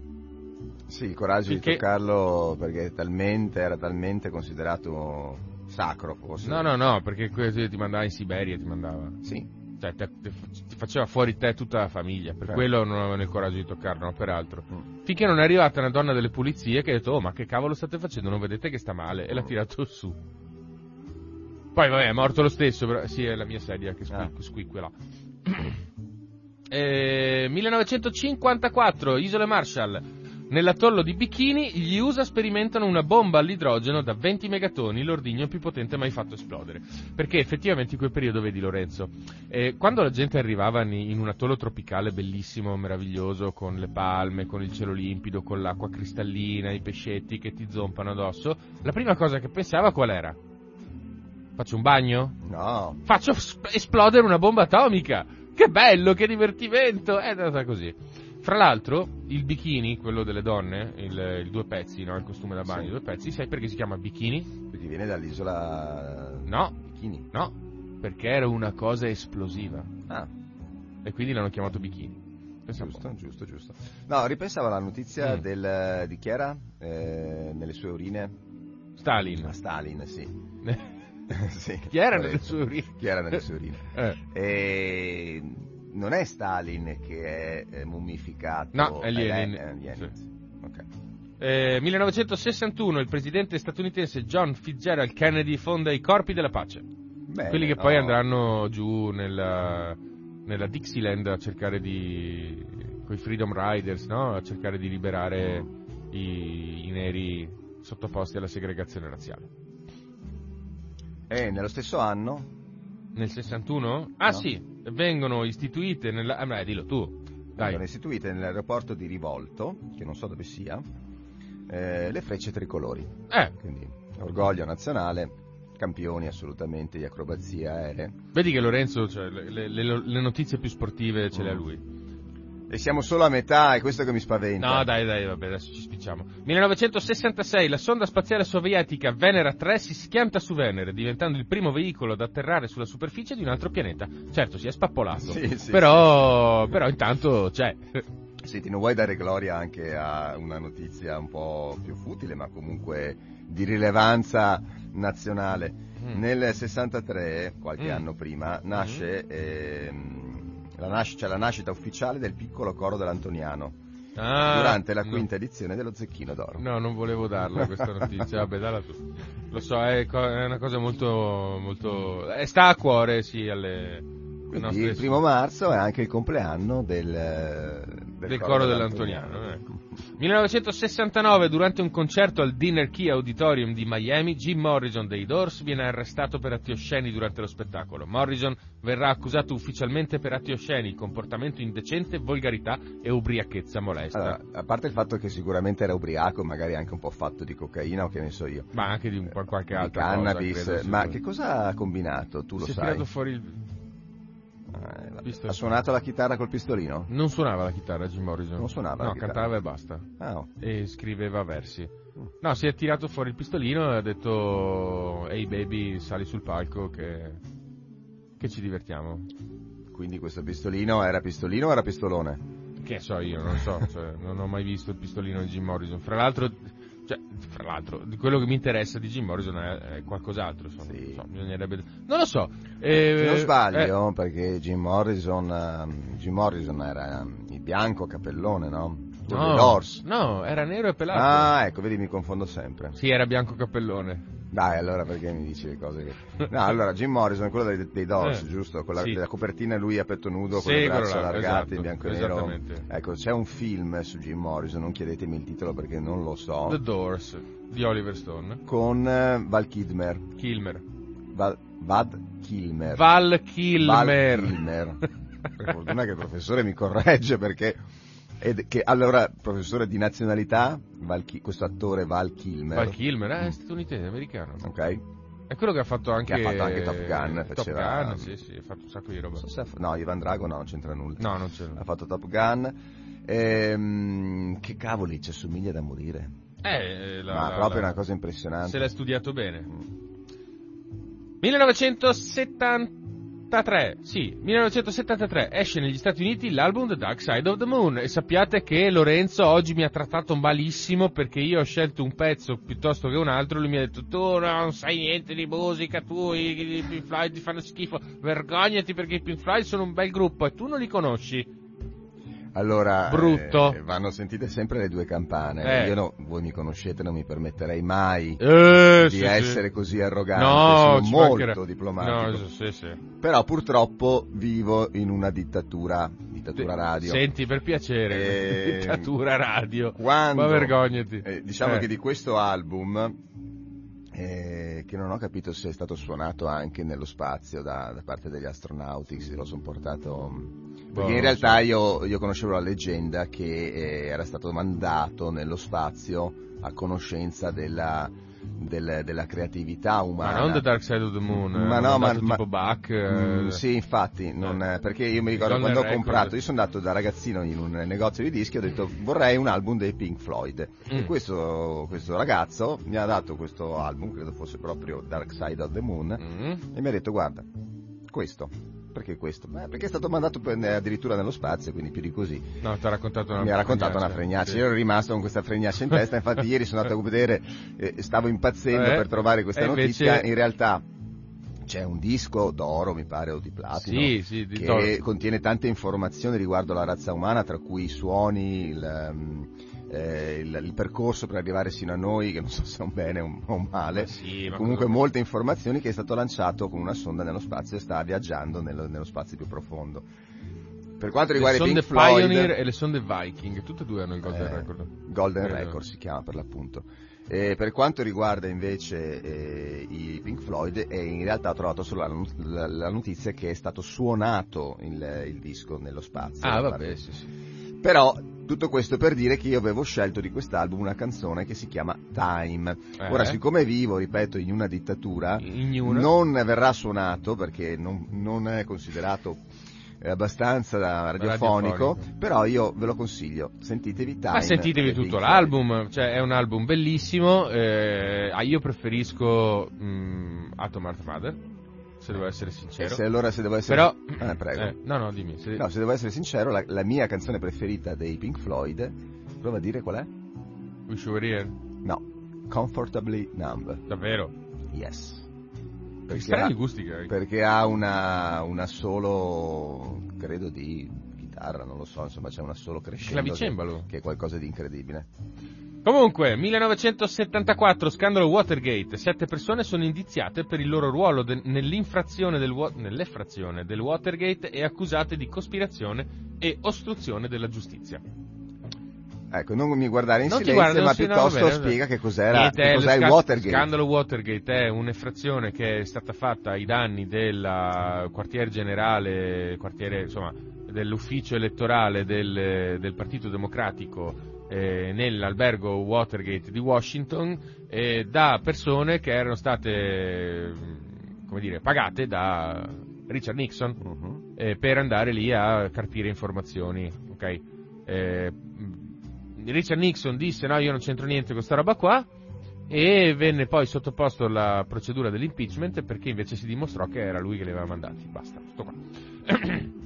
Sì, il coraggio Finché- di toccarlo perché talmente, era talmente considerato sacro, forse. No, no, no, perché ti mandava in Siberia, ti mandava. Sì, Cioè, te- te- ti faceva fuori te tutta la famiglia, per Certo. quello non avevano il coraggio di toccarlo, no, peraltro. Mm. Finché non è arrivata una donna delle pulizie che ha detto, oh, ma che cavolo state facendo, non vedete che sta male? E l'ha Mm. tirato su. Poi, vabbè, è morto lo stesso, però, sì, è la mia sedia che squi- Ah. Squicquela. Eh, 1954, Isole Marshall. Nell'atollo di Bikini gli USA sperimentano una bomba all'idrogeno da 20 megatoni, l'ordigno più potente mai fatto esplodere. Perché effettivamente in quel periodo, vedi Lorenzo, eh, quando la gente arrivava in un atollo tropicale bellissimo, meraviglioso, con le palme, con il cielo limpido, con l'acqua cristallina, i pescetti che ti zompano addosso, la prima cosa che pensava qual era? Faccio un bagno? no, Faccio sp- esplodere una bomba atomica! Che bello, che divertimento! È andata così. Fra l'altro, il bikini, quello delle donne, il, il due pezzi, no? il costume da bagno, Sì. due pezzi, sai perché si chiama bikini? perché viene dall'isola No, Bikini. no, perché era una cosa esplosiva. Ah, E quindi l'hanno chiamato bikini. Pensa giusto, giusto, giusto. No, ripensavo alla notizia Mm. del, di chi era eh, nelle sue urine? Stalin. A Stalin, sì. [LAUGHS] [LAUGHS] sì. Chi era nelle sue urine? Chi era nelle sue urine? Eh, E non è Stalin che è eh, mummificato. No, è Lenin. è Lenin. Sì. Ok. eh, 1961 il presidente statunitense John Fitzgerald Kennedy fonda i Corpi della Pace. Bene, Quelli che poi no. andranno giù nella, nella Dixieland a cercare di. con i Freedom Riders, no? A cercare di liberare i, i neri sottoposti alla segregazione razziale. E nello stesso anno, Nel 61? Ah No. sì, vengono istituite nella. Ah, beh, dillo tu. Dai. vengono istituite nell'aeroporto di Rivolto, che non so dove sia, eh, le frecce tricolori. Eh, Quindi orgoglio nazionale, campioni assolutamente di acrobazia aerea. vedi che Lorenzo, cioè, le, le- le- le notizie più sportive ce le ha Mm. lui. E siamo solo a metà, è questo che mi spaventa. No, dai, dai, vabbè, adesso ci spicciamo. 1966, la sonda spaziale sovietica Venera 3 si schianta su Venere, diventando il primo veicolo ad atterrare sulla superficie di un altro pianeta. Certo, si è spappolato. Sì, sì, però, però intanto c'è. [LAUGHS] Senti, non vuoi dare gloria anche a una notizia un po' più futile, ma comunque di rilevanza nazionale. Mm. Nel 63, qualche Mm. anno prima, nasce ehm, la, nas- c'è la nascita ufficiale del piccolo coro dell'Antoniano Ah, durante la no. quinta edizione dello Zecchino d'Oro. No, non volevo darla questa notizia, vabbè, dalla tu. Lo so, è, co- è una cosa molto, molto... eh, sta a cuore, sì, alle... Quindi il primo marzo è anche il compleanno del, del, del coro dell'Antoniano. ecco. 1969, durante un concerto al Dinner Key Auditorium di Miami, Jim Morrison dei Doors viene arrestato per atti osceni durante lo spettacolo. Morrison verrà accusato ufficialmente per atti osceni, comportamento indecente, volgarità e ubriachezza molesta. Allora, a parte il fatto che sicuramente era ubriaco, magari anche un po' fatto di cocaina o che ne so io. Ma anche di un po' qualche di altra cannabis, cosa. credo, ma che cosa ha combinato? Tu lo si è sai? tirato fuori il... Eh. Visto- Ha suonato la chitarra col pistolino? Non suonava la chitarra Jim Morrison. Non suonava No, cantava e basta. Ah, oh. E scriveva versi. No, si è tirato fuori il pistolino e ha detto Ehi baby, sali sul palco che, che ci divertiamo. quindi questo pistolino era pistolino o era pistolone? Che so io, non so, cioè, non ho mai visto il pistolino di Jim Morrison. Fra l'altro, cioè, fra l'altro, quello che mi interessa di Jim Morrison è, è qualcos'altro. insomma, Sì. non so, bisognerebbe... Non lo so. eh, Se non eh, sbaglio, perché Jim Morrison, ehm, Jim Morrison era ehm, il bianco capellone, no? No, no, era nero e pelato. Ah, ecco, vedi, mi confondo sempre. Sì, era bianco cappellone. Dai, allora perché mi dici le cose che... [LAUGHS] No, allora, Jim Morrison è quello dei, dei Doors, Eh, giusto? Con la, sì. la copertina lui a petto nudo, Sì, con le braccia allargate, esatto, in bianco e nero. Ecco, c'è un film su Jim Morrison, non chiedetemi il titolo perché non lo so, The Doors di Oliver Stone. con eh, Val Kidmer. Kilmer. Val, Vad Kilmer. Val Val Kilmer. Kilmer. Per fortuna che il professore mi corregge perché... ed- che, allora, professore di nazionalità, Val questo attore Val Kilmer. Val Kilmer, eh, è statunitense, americano. Ok? È quello che ha fatto anche... Che ha fatto anche Top Gun, Top faceva- Gun, sì, sì, ha fatto un sacco di roba. So ha no, Ivan Drago no, non c'entra nulla. No, non c'è. Ha fatto Top Gun. Ehm, che cavoli, ci assomiglia da morire. Eh, la, Ma la- proprio la- una cosa impressionante. Se l'ha studiato bene. Mm. 1973, sì, 1973 esce negli Stati Uniti l'album The Dark Side of the Moon. E sappiate che Lorenzo oggi mi ha trattato malissimo perché io ho scelto un pezzo piuttosto che un altro, lui mi ha detto tu non sai niente di musica, tu i, i Pink Floyd ti fanno schifo, vergognati perché i Pink Floyd sono un bel gruppo. E tu non li conosci. Allora, Brutto. eh, vanno sentite sempre le due campane. Eh. Io no, voi mi conoscete, non mi permetterei mai Eh, di sì, sì. essere così arrogante. No, Sono molto diplomatico. No, sì, sì. Però purtroppo vivo in una dittatura, dittatura radio. Senti, per piacere, Eh, [LAUGHS] dittatura radio. Quando, Ma vergognati. eh, diciamo Eh. che di questo album, eh, che non ho capito se è stato suonato anche nello spazio da, da parte degli astronauti, se lo sono portato... Perché Boh, in non realtà so. io, io conoscevo la leggenda che eh, era stato mandato nello spazio a conoscenza della, del- della creatività umana. Ma non The Dark Side of the Moon, Ma eh, no, ma- ma- tipo Bach. Mm, eh, sì, infatti, non- eh. perché io mi ricordo quando ho comprato, io sono andato da ragazzino in un negozio di dischi e ho detto vorrei un album dei Pink Floyd. E Mm. questo, questo ragazzo mi ha dato questo album, credo fosse proprio Dark Side of the Moon, mm. e mi ha detto guarda, questo. Perché questo? Beh, perché è stato mandato addirittura nello spazio, quindi più di così. No, ti ha raccontato una Mi ha raccontato una fregnaccia. Sì. Io ero rimasto con questa fregnaccia in testa. Infatti, ieri sono andato a vedere, eh, stavo impazzendo Eh, per trovare questa e notizia. invece- In realtà c'è un disco d'oro, mi pare, o di platino, Sì, sì, di che d'oro. contiene tante informazioni riguardo la razza umana, tra cui i suoni, il, ehm, eh, il- il percorso per arrivare sino a noi, che non so se è un bene o un, un male. Ma sì, ma Comunque cosa- molte informazioni che è stato lanciato con una sonda nello spazio e sta viaggiando nello, nello spazio più profondo. Per quanto Le riguarda i sonde Pink Floyd, Pioneer e le sonde Viking, tutte e due hanno il Golden eh, Record. Golden Credo. Record si chiama per l'appunto. Eh, per quanto riguarda invece eh, i Pink Floyd, eh, in realtà ho trovato solo la, la- la notizia che è stato suonato il, il disco nello spazio. Ah, vabbè, sì, sì. Però tutto questo per dire che io avevo scelto di quest'album una canzone che si chiama Time. Eh. Ora, siccome vivo, ripeto, in una dittatura, In una. non verrà suonato perché non, non è considerato eh, abbastanza radiofonico, Radiofonico. però io ve lo consiglio, sentitevi Time. Ma sentitevi tutto l'album, cioè è un album bellissimo. eh, ah, io preferisco mm, Atom Heart Mother, se devo essere Floyd. E sincero. se allora se devo essere... Però, Eh, prego. eh, no, no, dimmi. se- No, se devo essere sincero, la, la mia canzone preferita dei Pink Floyd, prova a dire qual è? Wish You Were Here, No, Comfortably Numb. davvero. Yes. Perché strani ha- gusti che hai. perché ha una, una solo, credo di chitarra, non lo so, insomma c'è una solo crescendo Clavicembalo. che, che è qualcosa di incredibile. Comunque, 1974, scandalo Watergate. Sette persone sono indiziate per il loro ruolo de- nell'infrazione del, wa- nell'effrazione del Watergate e accusate di cospirazione e ostruzione della giustizia. Ecco, non mi guardare in Non silenzio, guardo, ma piuttosto bene, spiega che cos'era, Niente, che lo cos'è il sca- Watergate. scandalo Watergate è un'infrazione che è stata fatta ai danni del quartier generale, quartiere, insomma, dell'ufficio elettorale del, del Partito Democratico eh, nell'albergo Watergate di Washington eh, da persone che erano state, eh, come dire, pagate da Richard Nixon Mhm. eh, per andare lì a carpire informazioni, ok? Eh, Richard Nixon disse no, io non c'entro niente con questa roba qua e venne poi sottoposto alla procedura dell'impeachment perché invece si dimostrò che era lui che li aveva mandati. Basta, tutto qua. [CLEARS THROAT]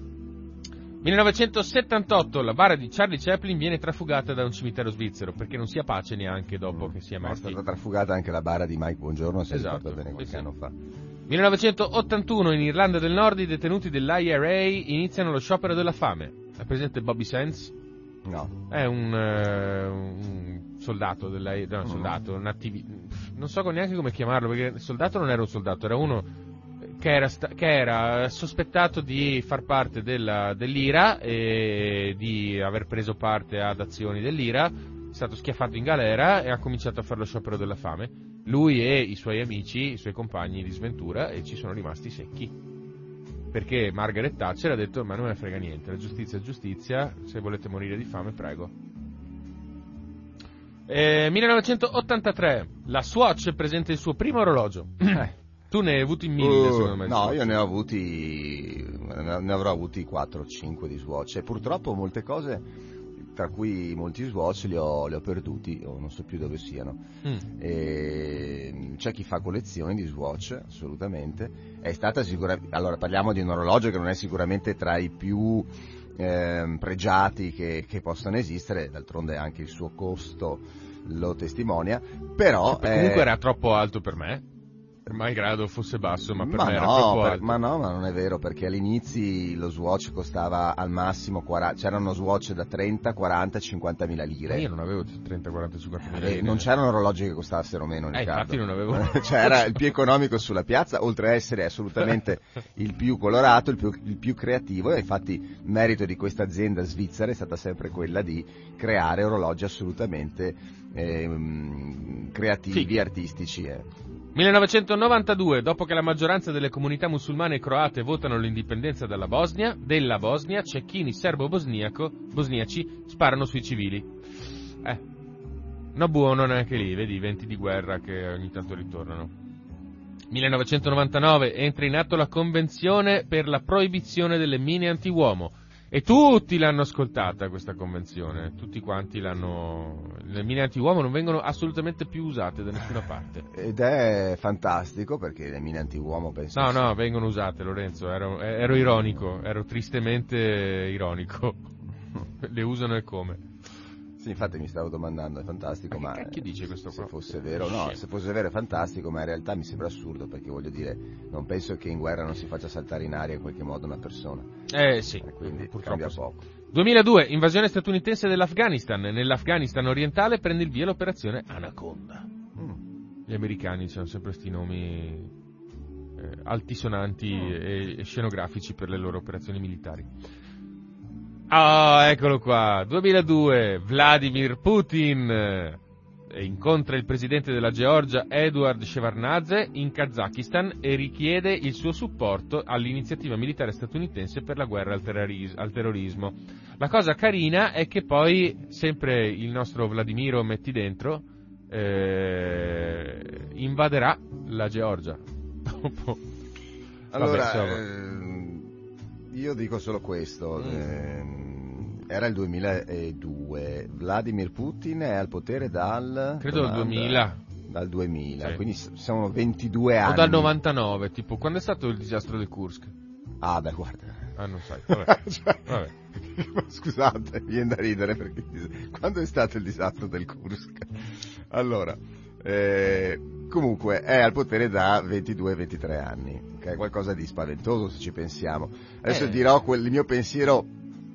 1978 la bara di Charlie Chaplin viene trafugata da un cimitero svizzero perché non si ha pace neanche dopo che sia Ma è stata trafugata anche la bara di Mike Buongiorno, se Esatto, ricordo bene qualche sì, anno fa. 1981 in Irlanda del Nord i detenuti dell'IRA iniziano lo sciopero della fame. È presente Bobby Sands? No. È un, eh, un soldato della no, un Mm. soldato, un attivi- non so neanche come chiamarlo perché il soldato non era un soldato, era uno che era, che era sospettato di far parte della- dell'IRA e di aver preso parte ad azioni dell'IRA, è stato schiaffato in galera e ha cominciato a fare lo sciopero della fame. Lui e i suoi amici, i suoi compagni di sventura e ci sono rimasti secchi. Perché Margaret Thatcher ha detto ma non me ne frega niente, la giustizia è giustizia, se volete morire di fame prego. Eh, 1983, la Swatch presenta il suo primo orologio. [CLEARS THROAT] tu ne hai avuti mille Uh, secondo me. no, io ne ho avuti, ne avrò avuti 4 o 5 di Swatch e purtroppo molte cose, tra cui molti Swatch, li ho, li ho perduti o non so più dove siano. Mm. E c'è chi fa collezioni di Swatch, assolutamente. È stata sicuramente. Allora, parliamo di un orologio che non è sicuramente tra i più ehm, pregiati che, che possano esistere, d'altronde anche il suo costo lo testimonia. Però. Cioè, comunque eh, era troppo alto per me, malgrado fosse basso, ma per ma me era no, troppo per- alto. ma no, ma non è vero, perché all'inizio lo Swatch costava al massimo 40, c'erano Swatch da 30, 40, 50 mila Ma lire. io non avevo 30, 40, 50 mila Eh, lire. non c'erano orologi che costassero meno, Eh, infatti non avevo. [LAUGHS] cioè era il più economico sulla piazza, oltre a essere assolutamente [LAUGHS] il più colorato, il più, il più creativo e infatti merito di questa azienda svizzera è stata sempre quella di creare orologi assolutamente ehm, creativi, Fighi. artistici. eh. 1992, dopo che la maggioranza delle comunità musulmane croate votano l'indipendenza dalla Bosnia, della Bosnia, cecchini serbo-bosniaci sparano sui civili. Eh, no buono neanche lì, vedi i venti di guerra che ogni tanto ritornano. 1999 entra in atto la convenzione per la proibizione delle mine antiuomo. E tutti l'hanno ascoltata questa convenzione, tutti quanti l'hanno... Le mine antiuomo non vengono assolutamente più usate da nessuna parte. Ed è fantastico perché le mine antiuomo penso... No, no, vengono usate Lorenzo, ero, ero ironico, ero tristemente ironico. [LAUGHS] Le usano e come. Sì, infatti mi stavo domandando, è fantastico, Ma ma, che dice questo se fosse vero, no, se fosse vero è fantastico, ma in realtà mi sembra assurdo perché voglio dire, non penso che in guerra non si faccia saltare in aria in qualche modo una persona, Eh sì, e quindi purtroppo cambia poco. 2002, invasione statunitense dell'Afghanistan. Nell'Afghanistan orientale prende il via l'operazione Anaconda. Mm. Gli americani hanno sempre questi nomi eh, altisonanti e, e scenografici per le loro operazioni militari. Ah, eccolo qua. 2002, Vladimir Putin eh, incontra il presidente della Georgia Eduard Shevardnadze in Kazakistan e richiede il suo supporto all'iniziativa militare statunitense per la guerra al, terroris- al terrorismo. La cosa carina è che poi sempre il nostro Vladimiro metti dentro eh, invaderà la Georgia. [LAUGHS] Allora, insomma. Io dico solo questo, Mm. ehm, era il 2002, Vladimir Putin è al potere dal... Credo dal domanda? 2000. Dal 2000, Sì. quindi sono 22 anni. O dal 99, tipo, quando è stato il disastro del Kursk? Ah, beh, guarda. Ah, non sai. [LAUGHS] Vabbè. Cioè, Vabbè. Scusate, viene da ridere perché quando è stato il disastro del Kursk? Allora, eh, comunque è al potere da 22-23 anni, che è qualcosa di spaventoso se ci pensiamo. Adesso Eh. dirò quel, il mio pensiero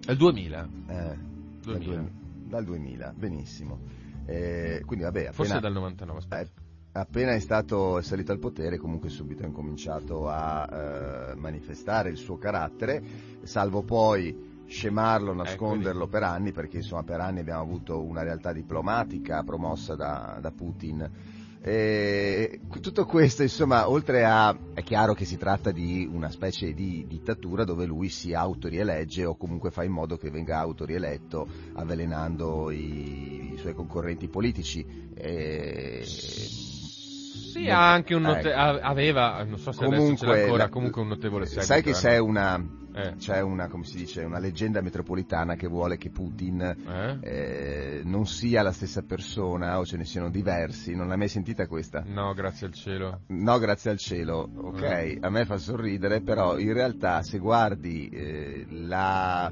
È il 2000. eh, dal, 2000. due- dal 2000, benissimo. Eh, quindi vabbè, appena, Forse dal 99, aspetta. eh, appena è stato è salito al potere, comunque subito ha incominciato a eh, manifestare il suo carattere, salvo poi scemarlo, nasconderlo per anni, perché insomma per anni abbiamo avuto una realtà diplomatica promossa da, da Putin. E tutto questo, insomma, oltre a è chiaro che si tratta di una specie di dittatura dove lui si autorielegge o comunque fa in modo che venga autorieletto avvelenando i, i suoi concorrenti politici. E... Sì, ha anche un note- Ecco. a- aveva, non so se adesso ce l'ha ancora, la- comunque un notevole seguito. Sai che eh. c'è una, Eh. c'è una, come si dice, una leggenda metropolitana che vuole che Putin Eh? eh, non sia la stessa persona o ce ne siano diversi, non l'hai mai sentita questa? No, grazie al cielo. No, grazie al cielo, ok, Eh. a me fa sorridere, però in realtà se guardi eh, la,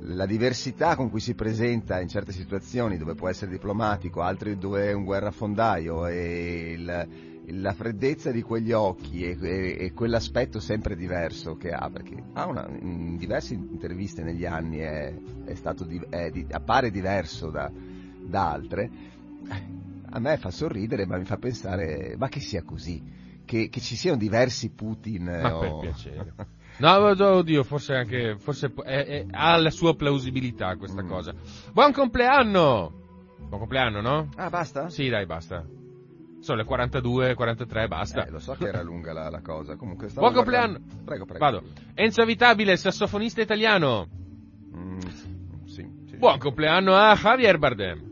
la diversità con cui si presenta in certe situazioni dove può essere diplomatico, altre dove è un guerrafondaio e il- la freddezza di quegli occhi e, e- e quell'aspetto sempre diverso che ha, perché ha una, in diverse interviste negli anni è, è stato è di- appare diverso da, da altre, a me fa sorridere ma mi fa pensare ma che sia così, che, che ci siano diversi Putin. Ma per o- piacere. [LAUGHS] No, oddio, forse anche, forse è- è- ha la sua plausibilità questa Mm. cosa. Buon compleanno! Buon compleanno, no? Ah, basta? Sì, dai, basta. Sono le 42, 43, basta. Eh, lo so che era lunga la, la cosa, comunque stavo Buon compleanno! guardando- Prego, prego. Vado. Enzo Avitabile, sassofonista italiano. Mm, sì, sì. Buon compleanno a Javier Bardem.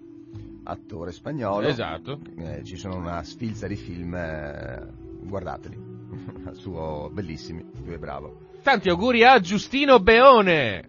Attore spagnolo. Esatto. Eh, ci sono una sfilza di film, eh, guardateli. [LAUGHS] Suo bellissimi, lui è bravo. Tanti auguri a Giustino Beone,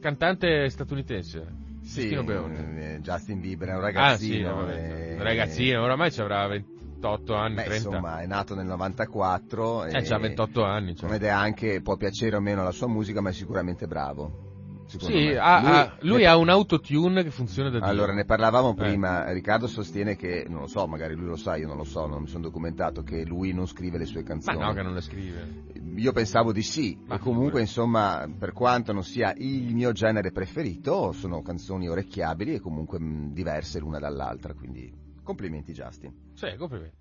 cantante statunitense. Sì, Giustino Beone. eh, Justin Bieber è un Ah sì, ragazzino. vabbè, eh, un ragazzino, oramai ci avrà 28 anni, Beh, 30. insomma, è nato nel 94. eh, c'ha 28 anni. cioè. Ed è anche, può piacere o meno la sua musica, ma è sicuramente bravo. Sì, ha- Lui- ha- lui, ne- ha un autotune che funziona da Dio. Allora, ne parlavamo Eh. prima, Riccardo sostiene che, non lo so, magari lui lo sa, io non lo so, non mi sono documentato, che lui non scrive le sue Ma canzoni. no, che non le scrive. Io pensavo di sì, Ma comunque insomma, per quanto non sia il mio genere preferito, sono canzoni orecchiabili e comunque diverse l'una dall'altra, quindi complimenti Justin. Sì, complimenti.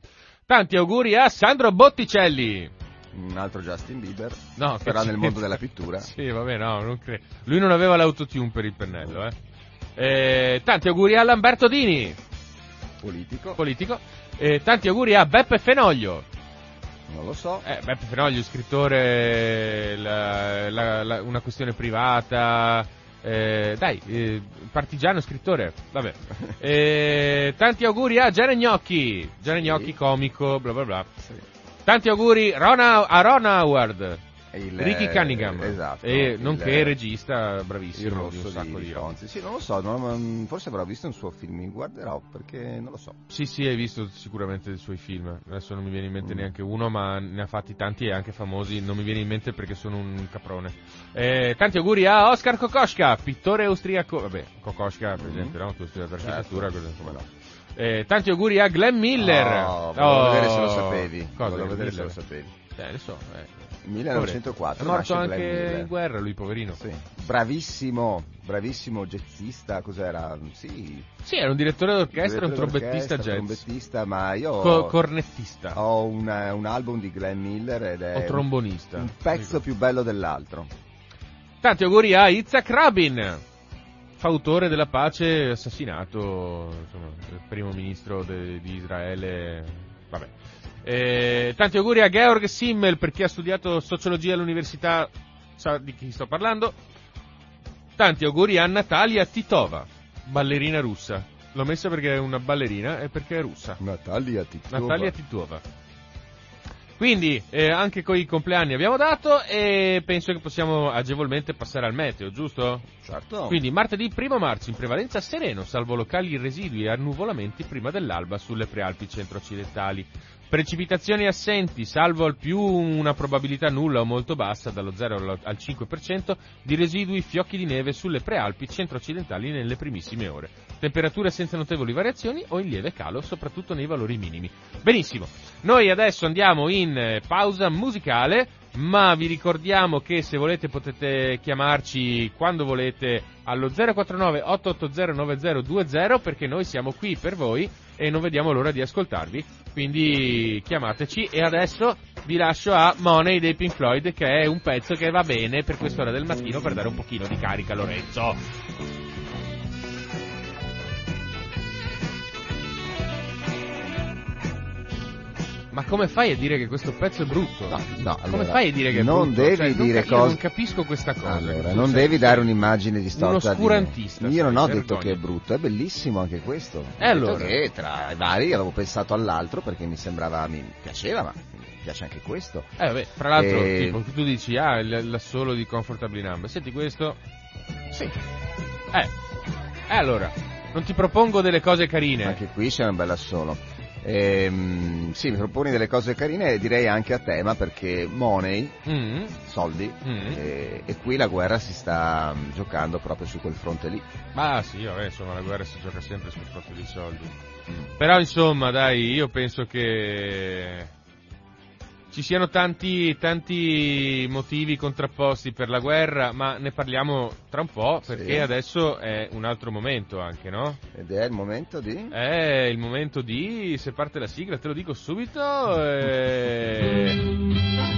Tanti auguri a Sandro Botticelli. Un altro Justin Bieber, No, che però nel mondo della pittura. [LAUGHS] Sì, vabbè, no, non credo. Lui non aveva l'autotune per il pennello, eh. Eh, tanti auguri a Lamberto Dini, Politico, politico. Eh, tanti auguri a Beppe Fenoglio. Non lo so. Eh, Beppe Fenoglio, scrittore, la- la- la- una questione privata. eh, dai, eh, partigiano scrittore, vabbè. [LAUGHS] Eh, tanti auguri a Gianni Gnocchi, Gianni Sì. Gnocchi comico, bla bla bla. Sì. Tanti auguri Rona- a Ron Howard, Il, Ricky eh, Cunningham, esatto, e il- nonché regista il bravissimo di un sacco di, di. Fonzi. Sì, non lo so, non- forse avrò visto un suo film, mi guarderò perché non lo so. Sì, sì, hai visto sicuramente i suoi film. Adesso non mi viene in mente Mm. neanche uno, ma ne ha fatti tanti e anche famosi. Non mi viene in mente perché sono un caprone. Eh, tanti auguri a Oscar Kokoschka, pittore austriaco. Vabbè, Kokoschka, presente, no? Tu hai studiato architettura, Certo, cosa- come no. Eh, tanti auguri a Glenn Miller. Oh, volevo vedere se lo Oh, sapevi. Cosa? Volevo vedere se Miller? lo sapevi. Eh, ne so. eh. 1904. È morto Glenn anche Miller. in guerra lui, poverino. Sì. Bravissimo, bravissimo jazzista, cos'era? Sì. Sì, era un direttore d'orchestra, un direttore trombettista d'orchestra, jazz. trombettista, ma io Co- cornettista. ho una- un album di Glenn Miller ed è o trombonista. un pezzo più bello dell'altro. Tanti auguri a Itzhak Rabin, fautore della pace, assassinato, insomma, il primo ministro de- di Israele. Vabbè. Eh, tanti auguri a Georg Simmel per chi ha studiato sociologia all'università, sa di chi sto parlando. Tanti auguri a Natalia Titova, ballerina russa. L'ho messa perché è una ballerina e perché è russa. Natalia Titova. Natalia Titova. Quindi eh, anche con i compleanni abbiamo dato e penso che possiamo agevolmente passare al meteo, giusto? Certo. Quindi martedì 1 marzo in prevalenza sereno, salvo locali residui e annuvolamenti prima dell'alba sulle prealpi centro-occidentali. Precipitazioni assenti, salvo al più una probabilità nulla o molto bassa, dallo 0 al 5%, di residui fiocchi di neve sulle prealpi centro-occidentali nelle primissime ore. Temperature senza notevoli variazioni o in lieve calo, soprattutto nei valori minimi. Benissimo, noi adesso andiamo in eh, pausa musicale ma vi ricordiamo che se volete potete chiamarci quando volete allo 049 880 9020 perché noi siamo qui per voi e non vediamo l'ora di ascoltarvi, quindi chiamateci e adesso vi lascio a Money dei Pink Floyd che è un pezzo che va bene per quest'ora del mattino per dare un pochino di carica a Lorenzo. Ma come fai a dire che questo pezzo è brutto? No, no, allora, come fai a dire che è non brutto? Devi Cioè, non dire ca- io cose... non capisco questa cosa. Allora, non devi dare un'immagine distorta. Di me. oscurantista, Io non ho detto vergogna. che è brutto, è bellissimo anche questo. E detto allora? Che tra i vari avevo pensato all'altro perché mi sembrava, mi piaceva, ma mi piace anche questo. Eh vabbè, fra l'altro, E- tipo, tu dici, ah, il- l'assolo di Comfortably Number. Senti questo? Sì, Eh. E allora, non ti propongo delle cose carine. anche qui c'è un bel assolo. Ehm, sì, mi proponi delle cose carine e direi anche a tema perché money, Mm, soldi, mm. e, e qui la guerra si sta mm, giocando proprio su quel fronte lì. Ma sì, vabbè, insomma, la guerra si gioca sempre sul fronte dei soldi. Mm. Però, insomma, dai, io penso che ci siano tanti, tanti motivi contrapposti per la guerra, ma ne parliamo tra un po', perché Sì. adesso è un altro momento anche, no? Ed è il momento di... È il momento di... se parte la sigla, te lo dico subito. E...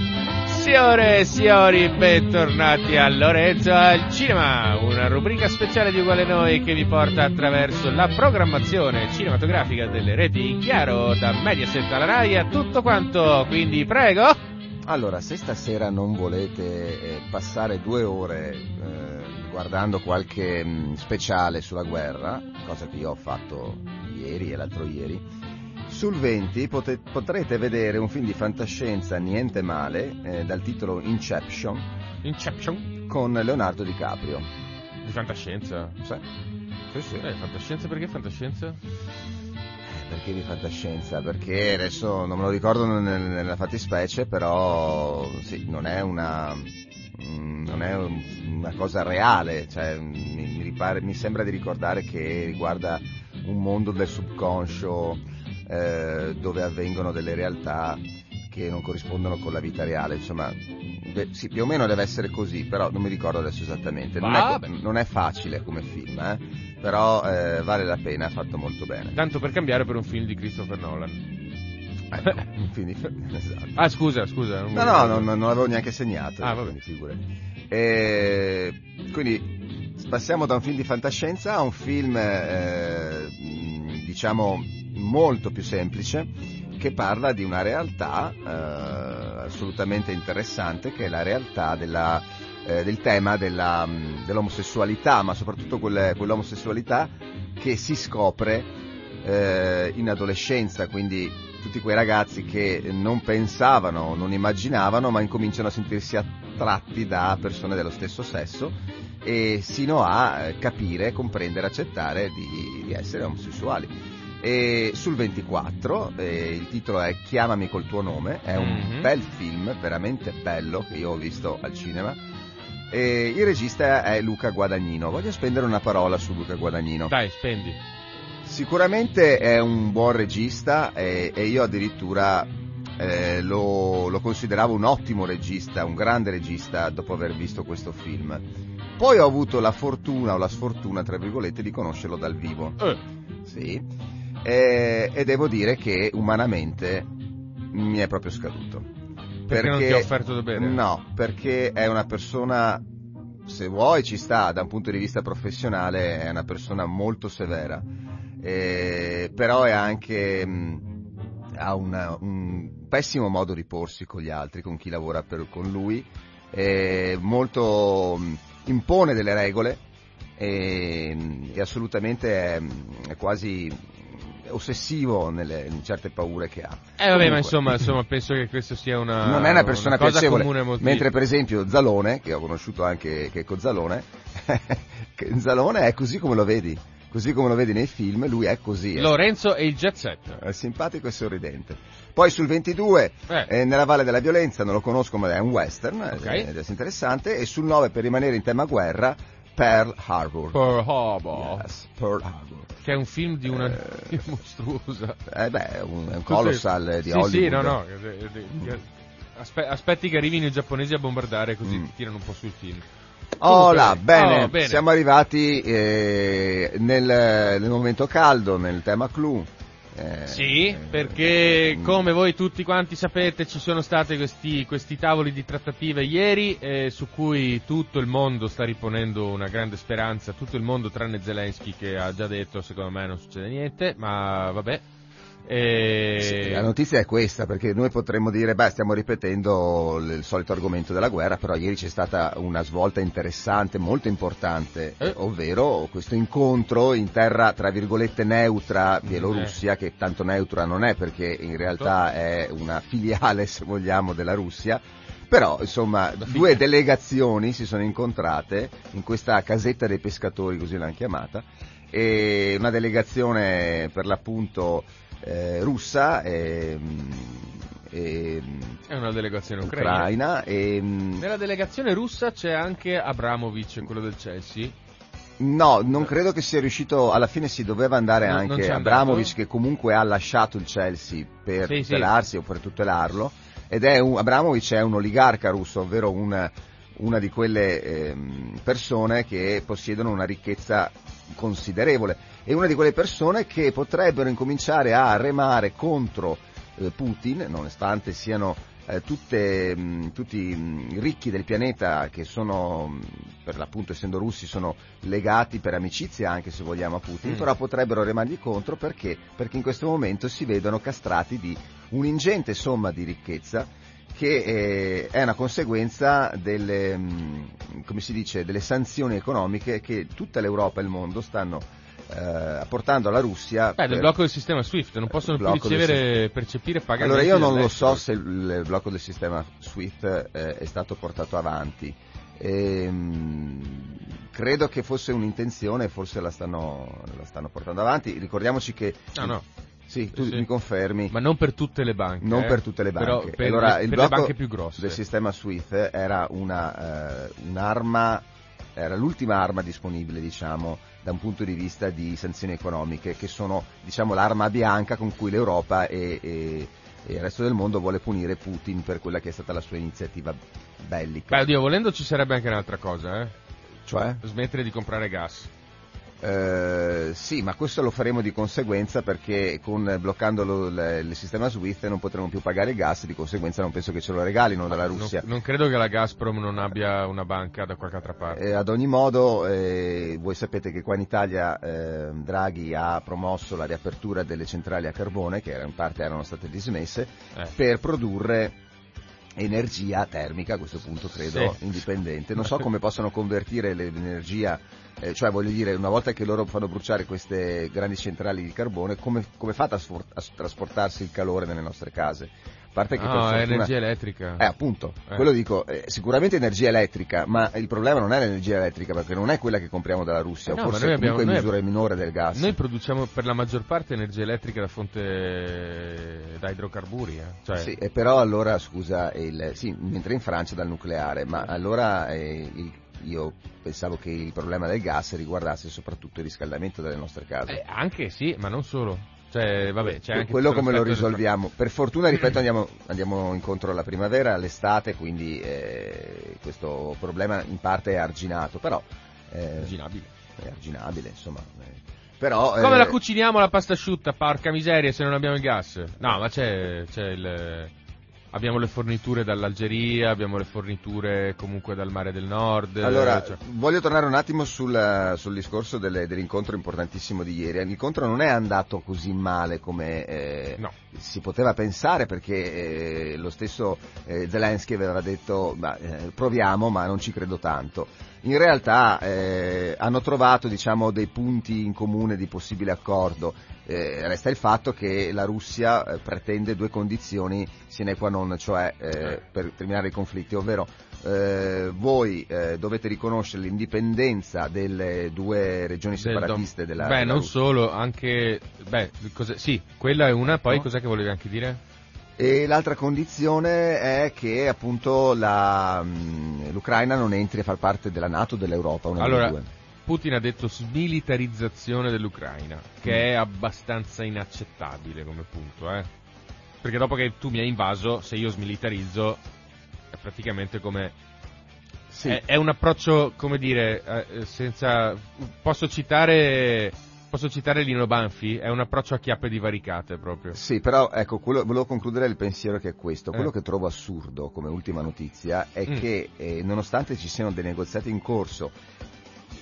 Signore e signori, bentornati a Lorenzo al Cinema, una rubrica speciale di Uguale Noi che vi porta attraverso la programmazione cinematografica delle reti Chiaro, da Mediaset alla Rai a tutto quanto, quindi prego! Allora, se stasera non volete eh, passare due ore eh, guardando qualche mh, speciale sulla guerra, cosa che io ho fatto ieri e l'altro ieri, sul 20 pote- potrete vedere un film di fantascienza niente male eh, dal titolo Inception Inception? con Leonardo DiCaprio. Di fantascienza? Sì, sì, sì. Eh, fantascienza perché fantascienza? Perché di fantascienza? Perché adesso non me lo ricordo nel- nella fattispecie, però sì, non è una, mm, non è un- una cosa reale, cioè, mi, mi ripare- mi sembra di ricordare che riguarda un mondo del subconscio eh, dove avvengono delle realtà che non corrispondono con la vita reale, insomma, beh, sì, più o meno deve essere così, però non mi ricordo adesso esattamente. Non, è, non è facile come film, eh, però eh, vale la pena, è fatto molto bene. Tanto per cambiare per un film di Christopher Nolan. Ecco, film di- [LAUGHS] esatto. Ah, scusa, scusa. non No, no, non, non l'avevo neanche segnato. Ah, eh, vabbè. quindi figurati. E, quindi passiamo da un film di fantascienza a un film, eh, mh, diciamo, molto più semplice, che parla di una realtà eh, assolutamente interessante, che è la realtà della, eh, del tema della, mh, dell'omosessualità, ma soprattutto quell'omosessualità che si scopre eh, in adolescenza, quindi tutti quei ragazzi che non pensavano, non immaginavano, ma incominciano a sentirsi attratti da persone dello stesso sesso e sino a eh, capire, comprendere, accettare di, di essere omosessuali. E sul 24, eh, il titolo è Chiamami col tuo nome, è un Mhm. bel film, veramente bello, che io ho visto al cinema. E il regista è Luca Guadagnino. Voglio spendere una parola su Luca Guadagnino. Dai, spendi. Sicuramente è un buon regista e, e io addirittura eh, lo, lo consideravo un ottimo regista, un grande regista dopo aver visto questo film. Poi ho avuto la fortuna o la sfortuna, tra virgolette, di conoscerlo dal vivo. Eh, Sì. E, e devo dire che umanamente mi è proprio scaduto. Perché non ti ha offerto da bere? No, perché è una persona, se vuoi ci sta, da un punto di vista professionale è una persona molto severa, Eh, però è anche, mh, ha una- un pessimo modo di porsi con gli altri, con chi lavora per- con lui, è molto, mh, impone delle regole e, e assolutamente è, è quasi ossessivo nelle, in certe paure che ha. Eh vabbè, ma Comunque. insomma, [LAUGHS] insomma, penso che questo sia una non è una persona cosa piacevole. Mentre per esempio Zalone, che ho conosciuto anche Checco Zalone, [LAUGHS] che Zalone è così come lo vedi. Così come lo vedi nei film, lui è così. È, Lorenzo e il jet set. è simpatico e sorridente. Poi sul 22, Eh. eh, nella Valle della Violenza, non lo conosco ma è un western, Ok. eh, ed è interessante, e sul 9 per rimanere in tema guerra, Pearl Harbor. Pearl Harbor, Yes, Pearl Harbor. che è un film di una Eh. [LAUGHS] mostruosa. Eh beh, un, un colossal di sì, Hollywood. Sì, no, no. eh, eh, eh, aspe- aspetti che arrivino i giapponesi a bombardare così Mm. ti tirano un po' sul film. Oh Comunque, là, bene, oh, bene. siamo arrivati eh, nel, nel momento caldo, nel tema clou. Eh, Sì, eh, perché mm, come voi tutti quanti sapete ci sono stati questi, questi tavoli di trattative ieri eh, su cui tutto il mondo sta riponendo una grande speranza, tutto il mondo tranne Zelensky che ha già detto secondo me non succede niente, ma vabbè. E... Sì, la notizia è questa, perché noi potremmo dire, beh, stiamo ripetendo il solito argomento della guerra, però ieri c'è stata una svolta interessante, molto importante, Eh. ovvero questo incontro in terra, tra virgolette, neutra, Bielorussia, che tanto neutra non è, perché in realtà è una filiale, [LAUGHS] se vogliamo, della Russia, però, insomma, due delegazioni si sono incontrate in questa casetta dei pescatori, così l'hanno chiamata, e una delegazione per l'appunto eh, russa e, e, È una delegazione ucraina. ucraina e, Nella delegazione russa c'è anche Abramovic, quello del Chelsea. no, non credo che sia riuscito, alla fine si doveva andare No, anche Abramovic che comunque ha lasciato il Chelsea per Sì, sì. tutelarsi o per tutelarlo ed è un, Abramovic è un oligarca russo, ovvero un- una di quelle ehm, persone che possiedono una ricchezza considerevole e una di quelle persone che potrebbero incominciare a remare contro eh, Putin, nonostante siano eh, tutte, mh, tutti mh, ricchi del pianeta che sono, mh, per l'appunto essendo russi, sono legati per amicizia anche se vogliamo a Putin, Mm. però potrebbero remargli contro perché? Perché in questo momento si vedono castrati di un'ingente somma di ricchezza che eh, è una conseguenza delle, mh, come si dice, delle sanzioni economiche che tutta l'Europa e il mondo stanno eh, apportando alla Russia. Beh, del blocco del sistema SWIFT, non possono più ricevere, percepire pagamenti. allora io non lo so se il blocco del sistema SWIFT eh, è stato portato avanti. Ehm, credo che fosse un'intenzione, forse la stanno, la stanno portando avanti. Ricordiamoci che... Ah, no. Sì, tu Sì. mi confermi. Ma non per tutte le banche. Non eh. per tutte le banche. Però per, allora, le, il per le banche più grosse. del sistema SWIFT era una, eh, un'arma, era l'ultima arma disponibile, diciamo, da un punto di vista di sanzioni economiche, che sono, diciamo, l'arma bianca con cui l'Europa e, e- e il resto del mondo vuole punire Putin per quella che è stata la sua iniziativa bellica. Beh, oddio, volendo ci sarebbe anche un'altra cosa, eh. Cioè? Smettere di comprare gas. Eh, sì, ma questo lo faremo di conseguenza perché con, bloccando lo- il, il sistema SWIFT non potremo più pagare il gas, di conseguenza non penso che ce lo regalino dalla Non, Russia. non credo che la Gazprom non abbia una banca da qualche altra parte. Eh, ad ogni modo, eh, voi sapete che qua in Italia eh, Draghi ha promosso la riapertura delle centrali a carbone, che in parte erano state dismesse, Eh. per produrre energia termica, a questo punto credo, Sì. indipendente. Non so [LAUGHS] come possano convertire le- l'energia, eh, cioè voglio dire, una volta che loro fanno bruciare queste grandi centrali di carbone, come, come fate a, sfor- a trasportarsi il calore nelle nostre case? Parte che per No, è fortuna- energia elettrica. eh, appunto, Eh. quello dico, eh, sicuramente energia electrica, ma il problema non è l'energia elettrica, perché non è quella che compriamo dalla Russia, No, o ma forse noi abbiamo- comunque in noi- misura minore del gas. Noi produciamo per la maggior parte energia elettrica da fonte da idrocarburi, eh. Cioè, Sì, e però allora, scusa, il- sì, mentre in Francia dal nucleare, ma allora eh, il- io pensavo che il problema del gas riguardasse soprattutto il riscaldamento delle nostre case. eh, anche sì, ma non solo. Cioè, vabbè, c'è anche quello come lo risolviamo? Per fortuna, ripeto, andiamo, andiamo incontro alla primavera, all'estate, quindi eh, questo problema in parte è arginato, però eh, Immaginabile. è arginabile, insomma. eh. Però, Come eh, la cuciniamo la pasta asciutta? Porca miseria se non abbiamo il gas. No, ma c'è, c'è il... Abbiamo le forniture dall'Algeria, abbiamo le forniture comunque dal mare del nord. Allora, cioè- voglio tornare un attimo sul, sul discorso delle- dell'incontro importantissimo di ieri. L'incontro non è andato così male come eh, No. si poteva pensare perché eh, lo stesso eh, Zelensky aveva detto ma, eh, proviamo ma non ci credo tanto. In realtà eh, hanno trovato diciamo, dei punti in comune di possibile accordo. Eh, resta il fatto che la Russia eh, pretende due condizioni sine qua non, cioè per terminare i conflitti, ovvero voi dovete riconoscere l'indipendenza delle due regioni separatiste della, Beh, della non Russia. solo, anche... Beh, sì, quella è una, poi no? cos'è che volevi anche dire? E l'altra condizione è che appunto la, l'Ucraina non entri a far parte della Nato o dell'Europa. allora, Putin ha detto smilitarizzazione dell'Ucraina, che mm. è abbastanza inaccettabile come punto, eh? Perché dopo che tu mi hai invaso, se io smilitarizzo, è praticamente come... Sì. È, è, un approccio, come dire, eh, senza... Posso citare Posso citare Lino Banfi? È un approccio a chiappe divaricate proprio. Sì, però ecco, quello, volevo concludere il pensiero che è questo. Quello eh. che trovo assurdo come ultima notizia è mm. che eh, nonostante ci siano dei negoziati in corso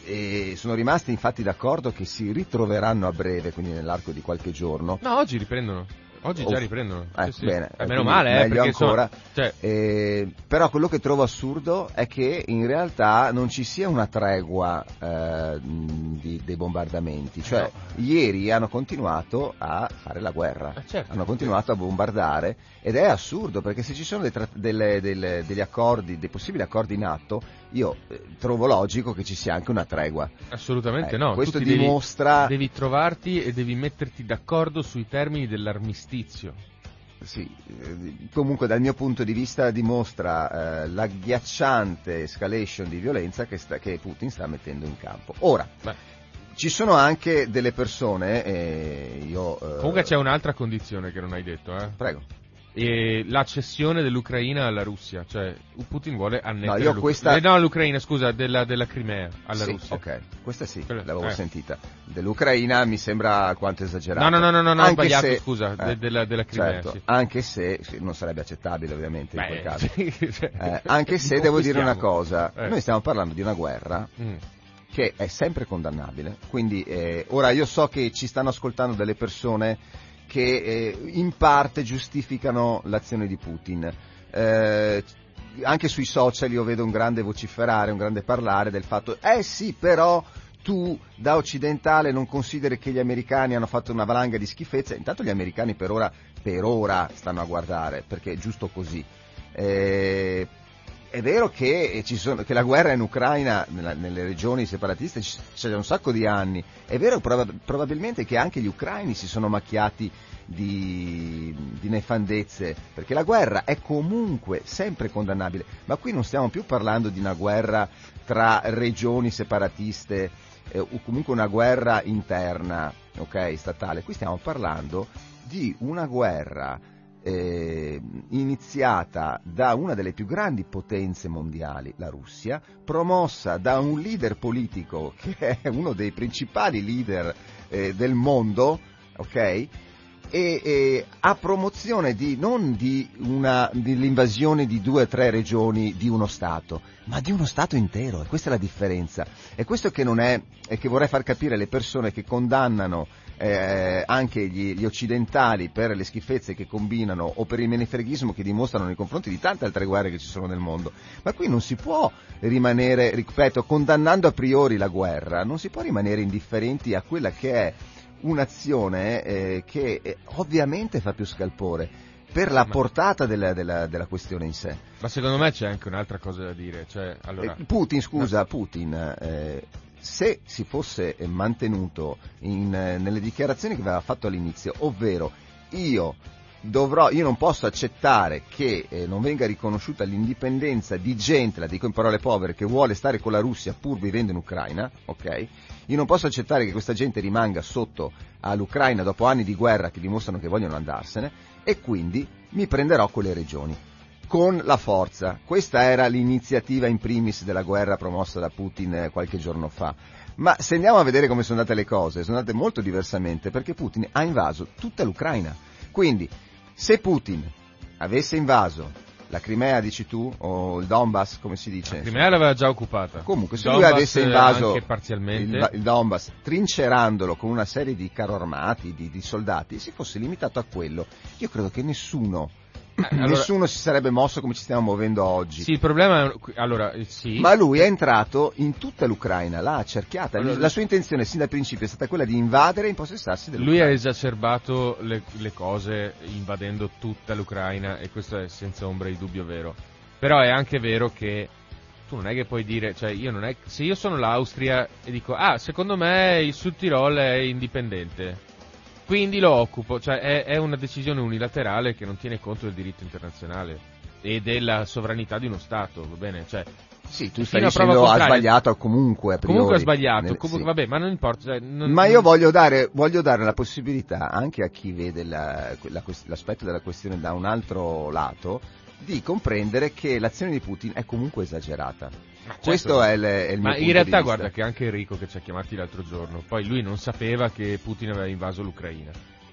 e sono rimasti infatti d'accordo che si ritroveranno a breve, quindi nell'arco di qualche giorno. No, oggi riprendono. Oggi già riprendono. Eh, sì, sì. Bene, eh, meno male, eh, meglio ancora. Sono, cioè... eh, però quello che trovo assurdo è che in realtà non ci sia una tregua eh, di, dei bombardamenti. Cioè, no. ieri hanno continuato a fare la guerra, eh, certo, hanno continuato certo. a bombardare ed è assurdo perché se ci sono tra- delle, delle, degli accordi, dei possibili accordi in atto, io eh, trovo logico che ci sia anche una tregua. Assolutamente Eh, no. questo Tu dimostra- Devi, devi trovarti e devi metterti d'accordo sui termini dell'armistizio. Sì, eh, comunque dal mio punto di vista dimostra eh, l'agghiacciante escalation di violenza che, sta- che Putin sta mettendo in campo. Ora, Beh. ci sono anche delle persone, e io... eh, Comunque c'è un'altra condizione che non hai detto, eh. Prego. E la cessione dell'Ucraina alla Russia, cioè Putin vuole annettere No, questa- eh, no, l'Ucraina, scusa, della, della Crimea alla Sì, Russia. Ok, questa sì, Quella- l'avevo eh. sentita. Dell'Ucraina mi sembra alquanto esagerato. No, no, no, no, no, Anche sbagliato, se- scusa, eh, de- della, della Crimea, certo, sì. anche se non sarebbe accettabile ovviamente in Beh, quel caso. [LAUGHS] sì, cioè, Eh, anche se devo dire una cosa, Eh. noi stiamo parlando di una guerra Mm. che è sempre condannabile. Quindi eh, ora io so che ci stanno ascoltando delle persone che eh, in parte giustificano l'azione di Putin. Eh, anche sui social io vedo un grande vociferare, un grande parlare del fatto, eh sì, però tu da occidentale non consideri che gli americani hanno fatto una valanga di schifezze. Intanto gli americani per ora, per ora stanno a guardare, perché è giusto così. Eh, è vero che, eh, sono- che la guerra in Ucraina, nella- nelle regioni separatiste, c'è da un sacco di anni. È vero proba- probabilmente che anche gli ucraini si sono macchiati di, di nefandezze, perché la guerra è comunque sempre condannabile. Ma qui non stiamo più parlando di una guerra tra regioni separatiste eh, o comunque una guerra interna, ok, statale. Qui stiamo parlando di una guerra eh, iniziata da una delle più grandi potenze mondiali, la Russia, promossa da un leader politico [LAUGHS] che è uno dei principali leader eh, del mondo, ok? E, e a promozione di, non di una, dell'invasione di due o tre regioni di uno Stato, ma di uno Stato intero, e questa è la differenza. E questo che non è, e che vorrei far capire alle persone che condannano eh, anche gli, gli occidentali per le schifezze che combinano o per il menefreghismo che dimostrano nei confronti di tante altre guerre che ci sono nel mondo. Ma qui non si può rimanere, ripeto, condannando a priori la guerra, non si può rimanere indifferenti a quella che è un'azione eh, che eh, ovviamente fa più scalpore per la portata della, della- della questione in sé. Ma secondo me c'è anche un'altra cosa da dire, cioè, allora... Eh, Putin, scusa, Putin, eh, se si fosse eh, mantenuto in, eh, nelle dichiarazioni che aveva fatto all'inizio, ovvero io dovrò, io non posso accettare che eh, non venga riconosciuta l'indipendenza di gente, la dico in parole povere, che vuole stare con la Russia pur vivendo in Ucraina, ok? Io non posso accettare che questa gente rimanga sotto all'Ucraina dopo anni di guerra che dimostrano che vogliono andarsene e quindi mi prenderò quelle regioni con la forza. Questa era l'iniziativa in primis della guerra promossa da Putin eh, qualche giorno fa. Ma se andiamo a vedere come sono andate le cose, sono andate molto diversamente perché Putin ha invaso tutta l'Ucraina. Quindi, se Putin avesse invaso La Crimea, dici tu? O il Donbass, come si dice? La Crimea l'aveva già occupata. Comunque, se Donbass lui avesse invaso il, il Donbass, trincerandolo con una serie di carro armati, di, di soldati, si fosse limitato a quello, io credo che nessuno allora- Nessuno si sarebbe mosso come ci stiamo muovendo oggi. Sì, il problema è... Allora, eh, sì. Ma lui è entrato in tutta l'Ucraina, l'ha accerchiata. Allora- La sua intenzione sin dal principio è stata quella di invadere e impossessarsi Lui ha dell'Ucraina. esacerbato le, le cose invadendo tutta l'Ucraina e questo è senza ombra di dubbio vero. Però è anche vero che tu non è che puoi dire, cioè io non è, se io sono l'Austria e dico, ah, secondo me il Sud Tirol è indipendente, quindi lo occupo, cioè è, è una decisione unilaterale che non tiene conto del diritto internazionale e della sovranità di uno Stato, va bene? Cioè, Sì, tu stai dicendo ha sbagliato comunque. a priori. comunque ha sbagliato, Nel- comunque, sì. vabbè, ma non importa. cioè, non- Ma io voglio dare, voglio dare la possibilità anche a chi vede la- la l'aspetto della questione da un altro lato di comprendere che l'azione di Putin è comunque esagerata. Ma certo. Questo è il, è il Ma in realtà guarda che anche Enrico che ci ha chiamati l'altro giorno, poi lui non sapeva che Putin aveva invaso l'Ucraina.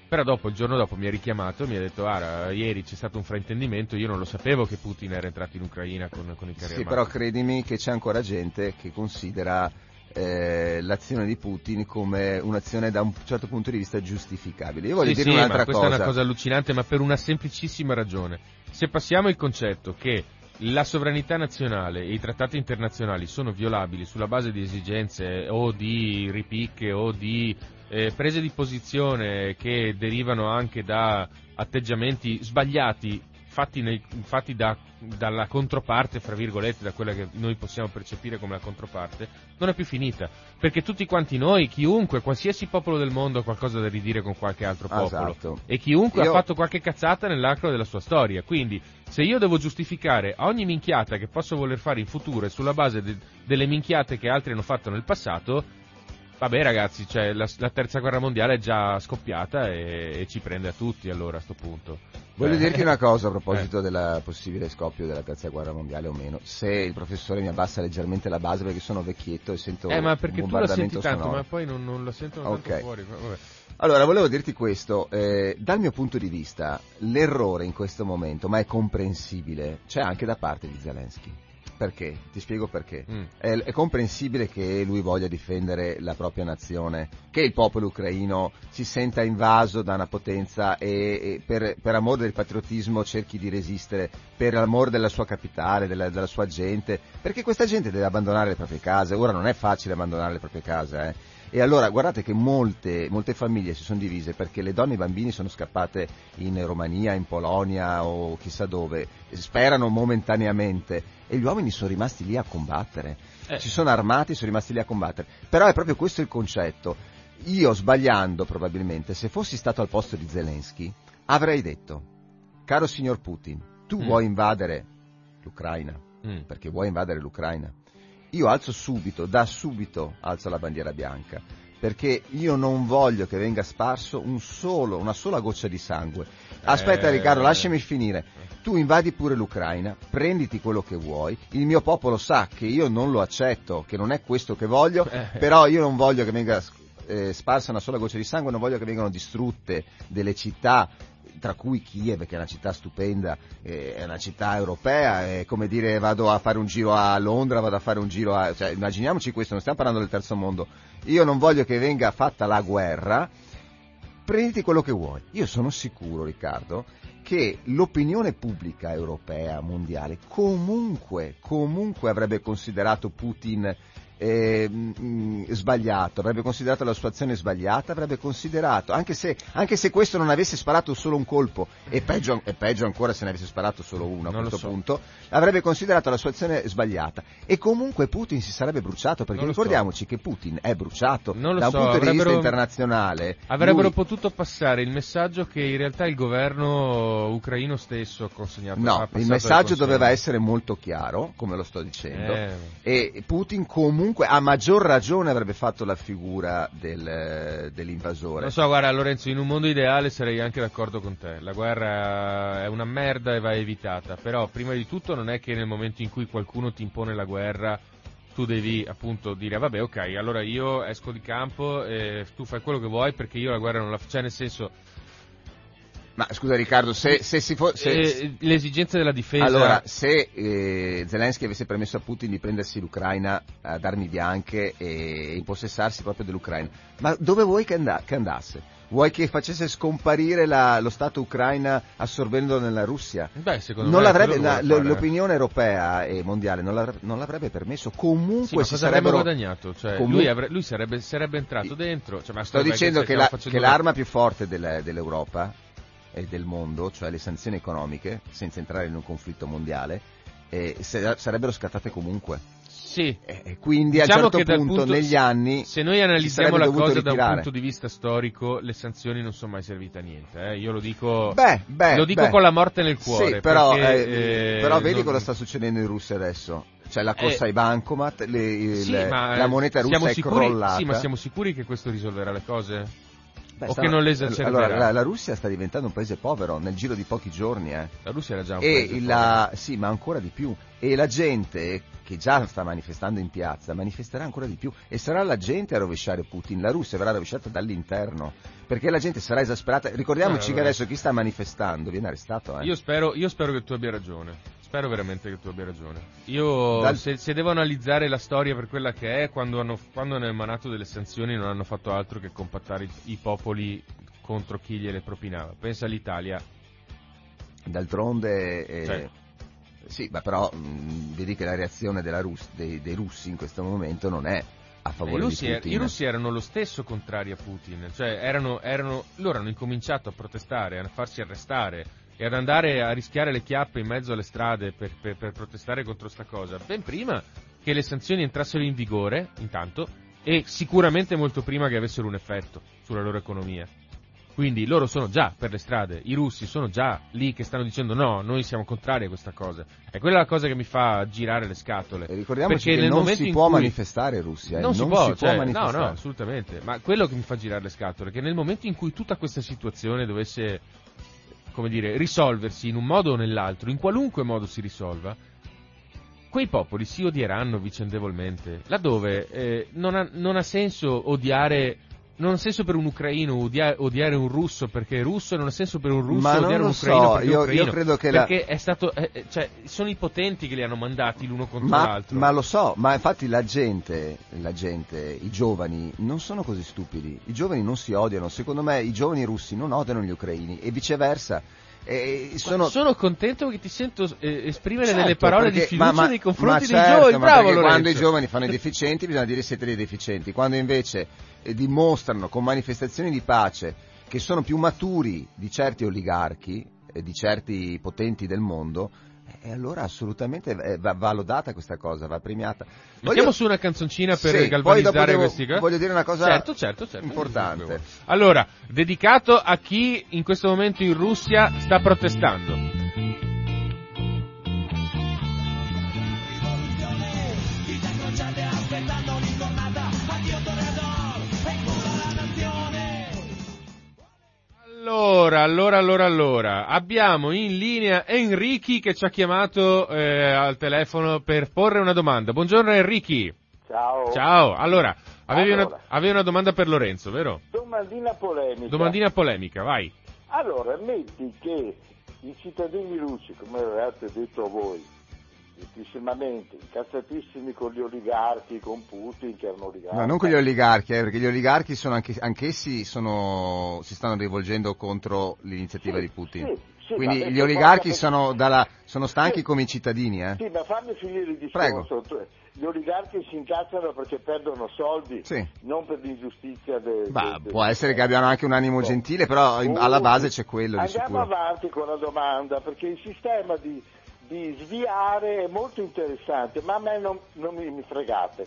Però dopo, il giorno dopo mi ha richiamato e mi ha detto, ah, ieri c'è stato un fraintendimento, io non lo sapevo che Putin era entrato in Ucraina con, con i carri Sì, armati. però credimi che c'è ancora gente che considera eh, l'azione di Putin come un'azione da un certo punto di vista giustificabile. Io voglio Sì, dire sì, un'altra ma questa cosa. è una cosa allucinante, ma per una semplicissima ragione. Se passiamo il concetto che la sovranità nazionale e i trattati internazionali sono violabili sulla base di esigenze o di ripicche o di eh, prese di posizione che derivano anche da atteggiamenti sbagliati fatti, nei- fatti da- dalla controparte, fra virgolette, da quella che noi possiamo percepire come la controparte, non è più finita. Perché tutti quanti noi, chiunque, qualsiasi popolo del mondo ha qualcosa da ridire con qualche altro popolo. Esatto. E chiunque Io- ha fatto qualche cazzata nell'arco della sua storia. Quindi, se io devo giustificare ogni minchiata che posso voler fare in futuro e sulla base de- delle minchiate che altri hanno fatto nel passato, vabbè ragazzi, cioè, la, la terza guerra mondiale è già scoppiata e, e ci prende a tutti allora a sto punto. Voglio Eh, dirti una cosa a [LAUGHS] proposito del possibile scoppio della terza guerra mondiale o meno. Se il professore mi abbassa leggermente la base perché sono vecchietto e sento Eh, ma perché un tu la senti tanto, sonoro. ma poi non, non la sentono Ok. tanto fuori. Vabbè. Allora, volevo dirti questo, eh, dal mio punto di vista, l'errore in questo momento, ma è comprensibile, c'è anche da parte di Zelensky. Perché? Ti spiego perché. Mm. È, è comprensibile che lui voglia difendere la propria nazione, che il popolo ucraino si senta invaso da una potenza e, e per, per amore del patriottismo cerchi di resistere, per amore della sua capitale, della, della sua gente, perché questa gente deve abbandonare le proprie case. Ora non è facile abbandonare le proprie case, eh. E allora guardate che molte, molte famiglie si sono divise perché le donne e i bambini sono scappate in Romania, in Polonia o chissà dove, sperano momentaneamente e gli uomini sono rimasti lì a combattere. Eh. Si sono armati, sono rimasti lì a combattere. Però è proprio questo il concetto. Io sbagliando probabilmente, se fossi stato al posto di Zelensky, avrei detto, caro signor Putin, tu Mm. vuoi invadere l'Ucraina, Mm. perché vuoi invadere l'Ucraina. Io alzo subito, da subito alzo la bandiera bianca, perché io non voglio che venga sparso un solo, una sola goccia di sangue. Aspetta Eh. Riccardo, lasciami finire. Tu invadi pure l'Ucraina, prenditi quello che vuoi, il mio popolo sa che io non lo accetto, che non è questo che voglio, Eh. però io non voglio che venga eh, sparsa una sola goccia di sangue, non voglio che vengano distrutte delle città tra cui Kiev, che è una città stupenda, eh, è una città europea, è come dire vado a fare un giro a Londra, vado a fare un giro a... Cioè, immaginiamoci questo, non stiamo parlando del terzo mondo. Io non voglio che venga fatta la guerra, prenditi quello che vuoi. Io sono sicuro, Riccardo, che l'opinione pubblica europea, mondiale, comunque, comunque avrebbe considerato Putin eh, mh, sbagliato, avrebbe considerato la sua azione sbagliata, avrebbe considerato, anche se, anche se questo non avesse sparato solo un colpo, e peggio, e peggio ancora se ne avesse sparato solo uno a Non questo so. punto, avrebbe considerato la sua azione sbagliata. E comunque Putin si sarebbe bruciato, perché lo so. ricordiamoci che Putin è bruciato Non da un so, punto di vista internazionale. Avrebbero lui- potuto passare il messaggio che in realtà il governo ucraino stesso ha consegnato. No, il messaggio doveva essere molto chiaro, come lo sto dicendo, Eh, e Putin comunque a maggior ragione avrebbe fatto la figura del- dell'invasore. Non so, guarda Lorenzo, in un mondo ideale sarei anche d'accordo con te. La guerra è una merda e va evitata, però prima di tutto non è che nel momento in cui qualcuno ti impone la guerra tu devi appunto dire vabbè ok, allora io esco di campo e tu fai quello che vuoi perché io la guerra non la faccio, cioè nel senso Ma scusa Riccardo, se, se si fosse... Eh, le esigenze della difesa... Allora, se eh, Zelensky avesse permesso a Putin di prendersi l'Ucraina ad armi bianche e impossessarsi proprio dell'Ucraina, ma dove vuoi che, and- che andasse? Vuoi che facesse scomparire la, lo Stato ucraina assorbendo nella Russia? Beh, secondo non me l'avrebbe, la, l'opinione europea e mondiale non l'avrebbe, non l'avrebbe permesso. Comunque Sì, ma si sarebbero... guadagnato? Cioè, comu- lui, avre- lui sarebbe, sarebbe entrato dentro. Cioè, ma Sto dicendo che, stiamo la- che l'arma più forte del- dell'Europa e del mondo, cioè le sanzioni economiche, senza entrare in un conflitto mondiale, eh, sarebbero scattate comunque. Sì. E quindi Diciamo a un che certo punto, punto- negli anni Se noi analizziamo la cosa da un ritirare. punto di vista storico, le sanzioni non sono mai servite a niente. eh. Io lo dico, Beh, beh, lo dico beh. con la morte nel cuore. Sì, però, perché, eh, eh, però vedi non- cosa sta succedendo in Russia adesso. C'è la corsa Eh, ai bancomat, le- Sì, ma, la eh, moneta russa siamo è sicuri, crollata. Sì, ma siamo sicuri che questo risolverà le cose? Beh, o che non le esacerberà? Allora, la, la Russia sta diventando un paese povero nel giro di pochi giorni, eh. La Russia era già un E paese il- povero. la, sì, ma ancora di più. E la gente che già sta manifestando in piazza manifesterà ancora di più. E sarà la gente a rovesciare Putin. La Russia verrà rovesciata dall'interno. Perché la gente sarà esasperata. Ricordiamoci Eh, che adesso chi sta manifestando viene arrestato. Eh. Io spero, io spero che tu abbia ragione. Spero veramente che tu abbia ragione. Io, Dal- se, se devo analizzare la storia per quella che è, quando hanno, quando hanno emanato delle sanzioni non hanno fatto altro che compattare i, i popoli contro chi gliele propinava. Pensa all'Italia. D'altronde, eh, Cioè. sì, ma però mh, vedi che la reazione della Rus- dei, dei russi in questo momento non è a favore russi, di Putin. I russi erano lo stesso contrari a Putin, cioè erano, erano- loro hanno incominciato a protestare, a farsi arrestare e ad andare a rischiare le chiappe in mezzo alle strade per, per- per protestare contro sta cosa, ben prima che le sanzioni entrassero in vigore, intanto, e sicuramente molto prima che avessero un effetto sulla loro economia. Quindi loro sono già per le strade, i russi sono già lì che stanno dicendo no, noi siamo contrari a questa cosa. E quella è la cosa che mi fa girare le scatole. E ricordiamoci Perché che nel non si può manifestare in Russia. eh, non, si può, cioè, no, manifestare. no, assolutamente. Ma quello che mi fa girare le scatole è che nel momento in cui tutta questa situazione dovesse, come dire, risolversi in un modo o nell'altro, in qualunque modo si risolva, quei popoli si odieranno vicendevolmente. Laddove eh, non, ha, non ha senso odiare. Non ha senso per un ucraino odia- odiare un russo perché è russo, e non ha senso per un russo odiare un ucraino so, perché è io- ucraino. io credo che la- perché è stato, eh, eh, cioè, sono i potenti che li hanno mandati l'uno contro Ma, l'altro. ma lo so, ma infatti la gente, la gente, i giovani non sono così stupidi. I giovani non si odiano. Secondo me i giovani russi non odiano gli ucraini e viceversa. E sono, Sono contento che ti sento eh, esprimere Certo, delle parole perché- di fiducia ma- ma- nei confronti ma dei certo, giovani. Bravo Lorenzo. quando i giovani fanno i deficienti bisogna dire siete dei deficienti, quando invece eh, dimostrano con manifestazioni di pace che sono più maturi di certi oligarchi e di certi potenti del mondo, e allora assolutamente va, va lodata questa cosa, va premiata. Mettiamo Voglio- su una canzoncina per Sì, galvanizzare devo- questi cose. voglio dire una cosa certo, certo, certo. importante. Allora, dedicato a chi in questo momento in Russia sta protestando. Allora, allora, allora, allora, abbiamo in linea Enrichi che ci ha chiamato eh, al telefono per porre una domanda. Buongiorno Enrichi. Ciao. Ciao, allora, avevi, Allora. Una, avevi una domanda per Lorenzo, vero? Domandina polemica. Domandina polemica, vai. Allora, metti che i cittadini russi, come avevate detto voi, giustissimamente, incazzatissimi con gli oligarchi, con Putin, che erano oligarchi. No, non con gli oligarchi, eh, perché gli oligarchi sono anche, anch'essi sono, si stanno rivolgendo contro l'iniziativa Sì, di Putin. sì, sì, Quindi ma gli oligarchi sono, dalla- sono stanchi Sì. come i cittadini, eh? Sì, ma fammi finire il Prego. discorso. Tu- Gli oligarchi si incazzano perché perdono soldi, Sì. non per l'ingiustizia del... Del- può essere che abbiano anche un animo Boh. gentile, però in- alla base c'è quello di Andiamo avanti con la domanda, perché il sistema di, di sviare è molto interessante, ma a me non, non mi, mi fregate.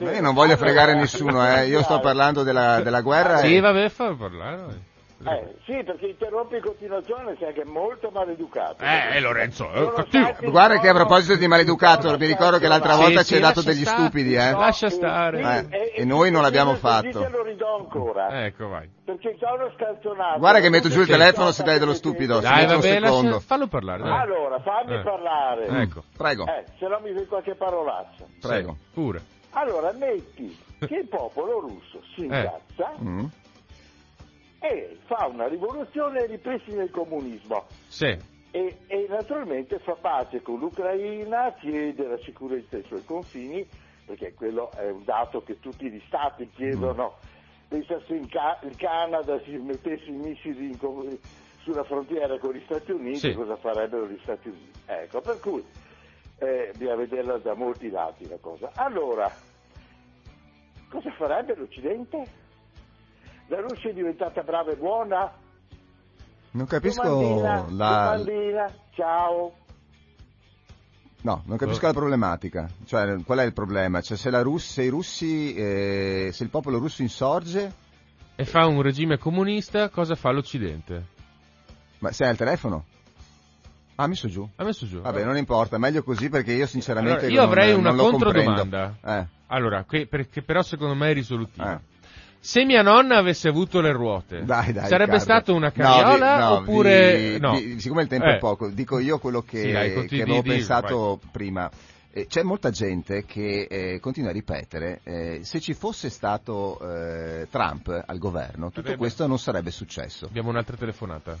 Io non voglio fregare nessuno, eh. io sto parlando della, della guerra. Sì, e- vabbè, fa parlare. Eh, sì, perché interrompi in continuazione sei anche molto maleducato. Eh, eh, Lorenzo, è cattivo. Guarda che a proposito di maleducato, vi ricordo che l'altra volta sì, ci hai dato degli stare. stupidi, eh. No. Lascia stare. Eh, e noi non l'abbiamo fatto. te lo ridò ancora. Ecco, vai. Perché sono scanzonato. Guarda che metto giù il telefono se dai dello stupido. Dai, lascia- secondo. fallo parlare, dai. Allora, fammi Eh. parlare. Ecco, Prego, Eh, se no mi fai qualche parolaccia. prego. Sì, pure. Allora, metti che il popolo russo si Eh. incazza Mm. E fa una rivoluzione e ripristina il comunismo. Sì. E, e naturalmente fa pace con l'Ucraina, chiede la sicurezza ai suoi confini, perché quello è un dato che tutti gli stati chiedono. Pensa se Ca- il Canada si mettesse i missili in sulla frontiera con gli Stati Uniti, Sì. cosa farebbero gli Stati Uniti? Ecco, per cui eh, bisogna vederla da molti lati la cosa. Allora, cosa farebbe l'Occidente? La Russia è diventata brava e buona? Non capisco Domandina, la... domandina, ciao. No, non capisco la problematica. Cioè, qual è il problema? Cioè, se, la Rus- se i russi, eh, se il popolo russo insorge, E fa un regime comunista, cosa fa l'Occidente? ma sei al telefono? Ah, ha messo giù. Ha messo giù. Vabbè, non importa, meglio così perché io sinceramente Allora, io non- avrei non una lo controdomanda. Eh, Allora, que- perché però secondo me è risolutiva. eh. Se mia nonna avesse avuto le ruote, Dai, dai, sarebbe Riccardo. stato una No, carriola no, oppure vi- no? vi- siccome il tempo Eh. è poco, dico io quello che, Sì, dai, che avevo di- di- pensato prima. Eh, C'è molta gente che eh, continua a ripetere, eh, se ci fosse stato eh, Trump al governo, tutto Vabbè, questo non sarebbe successo. Abbiamo un'altra telefonata.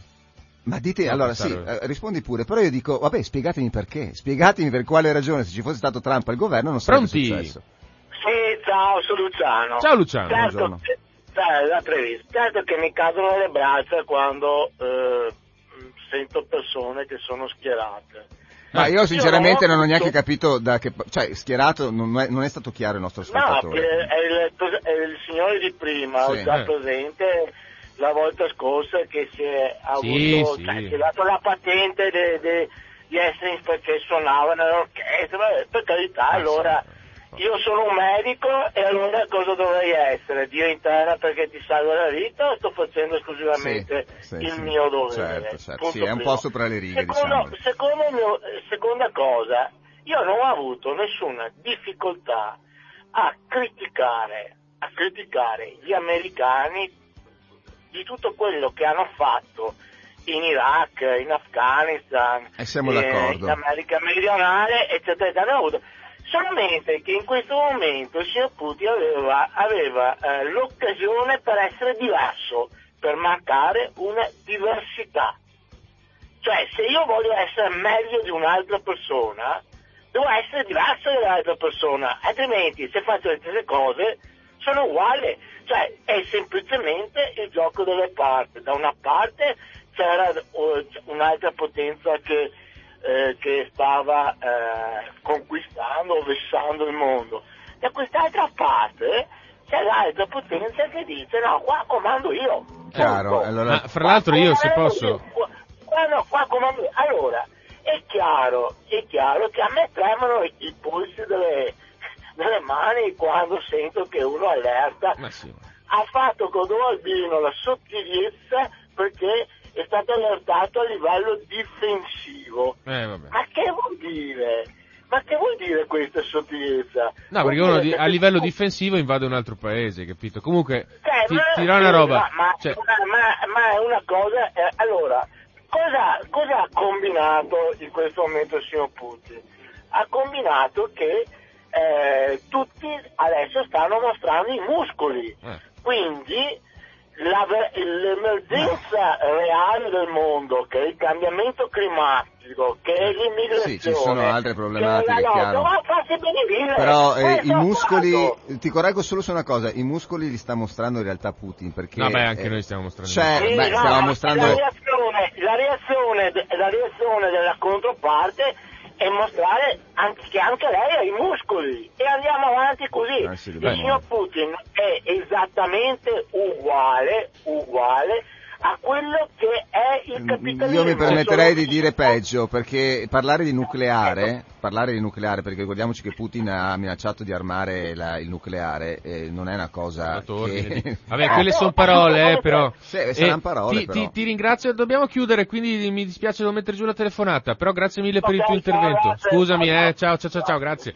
Ma dite, No, allora sì, eh, rispondi pure, però io dico, vabbè, spiegatemi perché, spiegatemi per quale ragione se ci fosse stato Trump al governo non sarebbe Pronti? successo. Sì, ciao, sono Luciano. Ciao Luciano. Certo, buongiorno. che- certo che mi cadono le braccia quando eh, sento persone che sono schierate. Ma io sinceramente Io non ho neanche capito da che, cioè schierato non è, non è stato chiaro il nostro No, ascoltatore. che è il, è il signore di prima, Sì. già Eh. presente la volta scorsa che si è Sì, avuto, sì. cioè, si è dato la patente di essere perché suonava nell'orchestra, per carità, Ah, allora sì. Io sono un medico e allora cosa dovrei essere? Dio interna perché ti salva la vita o sto facendo esclusivamente Sì, sì, il sì. mio dovere? Certo, certo. Sì, è un primo. po' sopra le righe, Secondo, diciamo. secondo mio- eh, seconda cosa, io non ho avuto nessuna difficoltà a criticare, a criticare gli americani di tutto quello che hanno fatto in Iraq, in Afghanistan, eh, in America meridionale, eccetera, eccetera. Solamente che in questo momento il signor Putin aveva, aveva, eh, l'occasione per essere diverso, per mancare una diversità. Cioè, se io voglio essere meglio di un'altra persona, devo essere diverso dall'altra persona, altrimenti se faccio le stesse cose sono uguali. Cioè, è semplicemente il gioco delle parti. Da una parte c'era eh, un'altra potenza che, eh, che stava eh, conquistando, vessando il mondo. Da quest'altra parte c'è l'altra potenza che dice no, qua comando io. Chiaro, allora- Ma fra l'altro io se Qua- posso... Qua, qua no, qua comando io. Allora, è chiaro, è chiaro che a me tremano i, i polsi delle, delle mani quando sento che uno allerta Ma sì. ha fatto con Don Albino la sottigliezza perché è stato allertato a livello difensivo. Eh. Ma che vuol dire? Ma che vuol dire questa sottigliezza? No, perché uno di- a livello difensivo invade un altro paese, capito? Comunque, cioè, ti ma- dirò una roba. Ma, ma- Cioè, ma- ma è una cosa. eh, allora, cosa, cosa ha combinato in questo momento il signor Putin? Ha combinato che eh, tutti adesso stanno mostrando i muscoli. eh, Quindi la ve- l'emergenza reale del mondo, che è il cambiamento climatico, che è l'immigrazione. Sì, ci sono altre problematiche, che è la farsi benedire. Però eh, Questo i muscoli, fatto. ti correggo solo su una cosa, i muscoli li sta mostrando in realtà Putin perché... Vabbè, anche eh, noi stiamo mostrando. Cioè, Sì, beh, no, mostrando... La reazione, la, reazione, la reazione della controparte è mostrare anche, che anche lei ha i muscoli e andiamo avanti così. Eh sì, il signor Putin è esattamente uguale, uguale a quello che è il capitalismo. Mm, Io mi permetterei di dire peggio, perché parlare di nucleare, parlare di nucleare, perché ricordiamoci che Putin ha minacciato di armare la- il nucleare, eh, non è una cosa che... di- [LAUGHS] Vabbè, quelle sono parole, eh, però. Sì, saranno Eh, parole, ti, però. ti- ti ringrazio, dobbiamo chiudere, quindi mi dispiace non mettere giù la telefonata, però grazie mille per il tuo intervento. Scusami, Ciao, eh, ciao, ciao, ciao, ciao, grazie.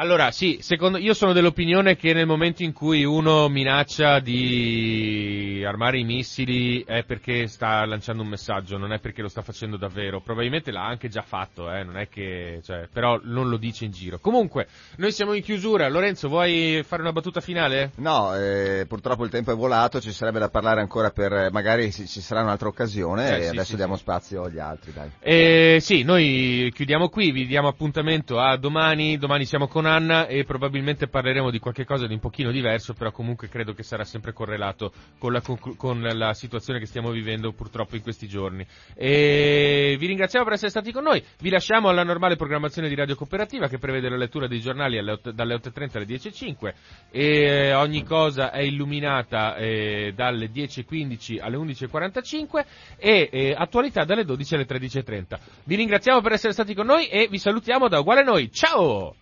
Allora, sì, secondo, io sono dell'opinione che nel momento in cui uno minaccia di armare i missili è perché sta lanciando un messaggio, non è perché lo sta facendo davvero. Probabilmente l'ha anche già fatto, eh, non è che, cioè, però non lo dice in giro. Comunque, noi siamo in chiusura. Lorenzo, vuoi fare una battuta finale? No, eh, purtroppo il tempo è volato, ci sarebbe da parlare ancora per, magari ci sarà un'altra occasione Eh, e sì, adesso sì, diamo sì. spazio agli altri, dai. Eh, sì, noi chiudiamo qui, vi diamo appuntamento a domani, domani siamo con Anna e probabilmente parleremo di qualche cosa di un pochino diverso, però comunque credo che sarà sempre correlato con la, con la situazione che stiamo vivendo purtroppo in questi giorni. E vi ringraziamo per essere stati con noi, vi lasciamo alla normale programmazione di Radio Cooperativa che prevede la lettura dei giornali alle ot- dalle 8.30 alle 10.05 e eh, ogni cosa è illuminata eh, dalle 10.15 alle 11.45 e eh, attualità dalle 12 alle 13.30. Vi ringraziamo per essere stati con noi e vi salutiamo da Uguale Noi. Ciao!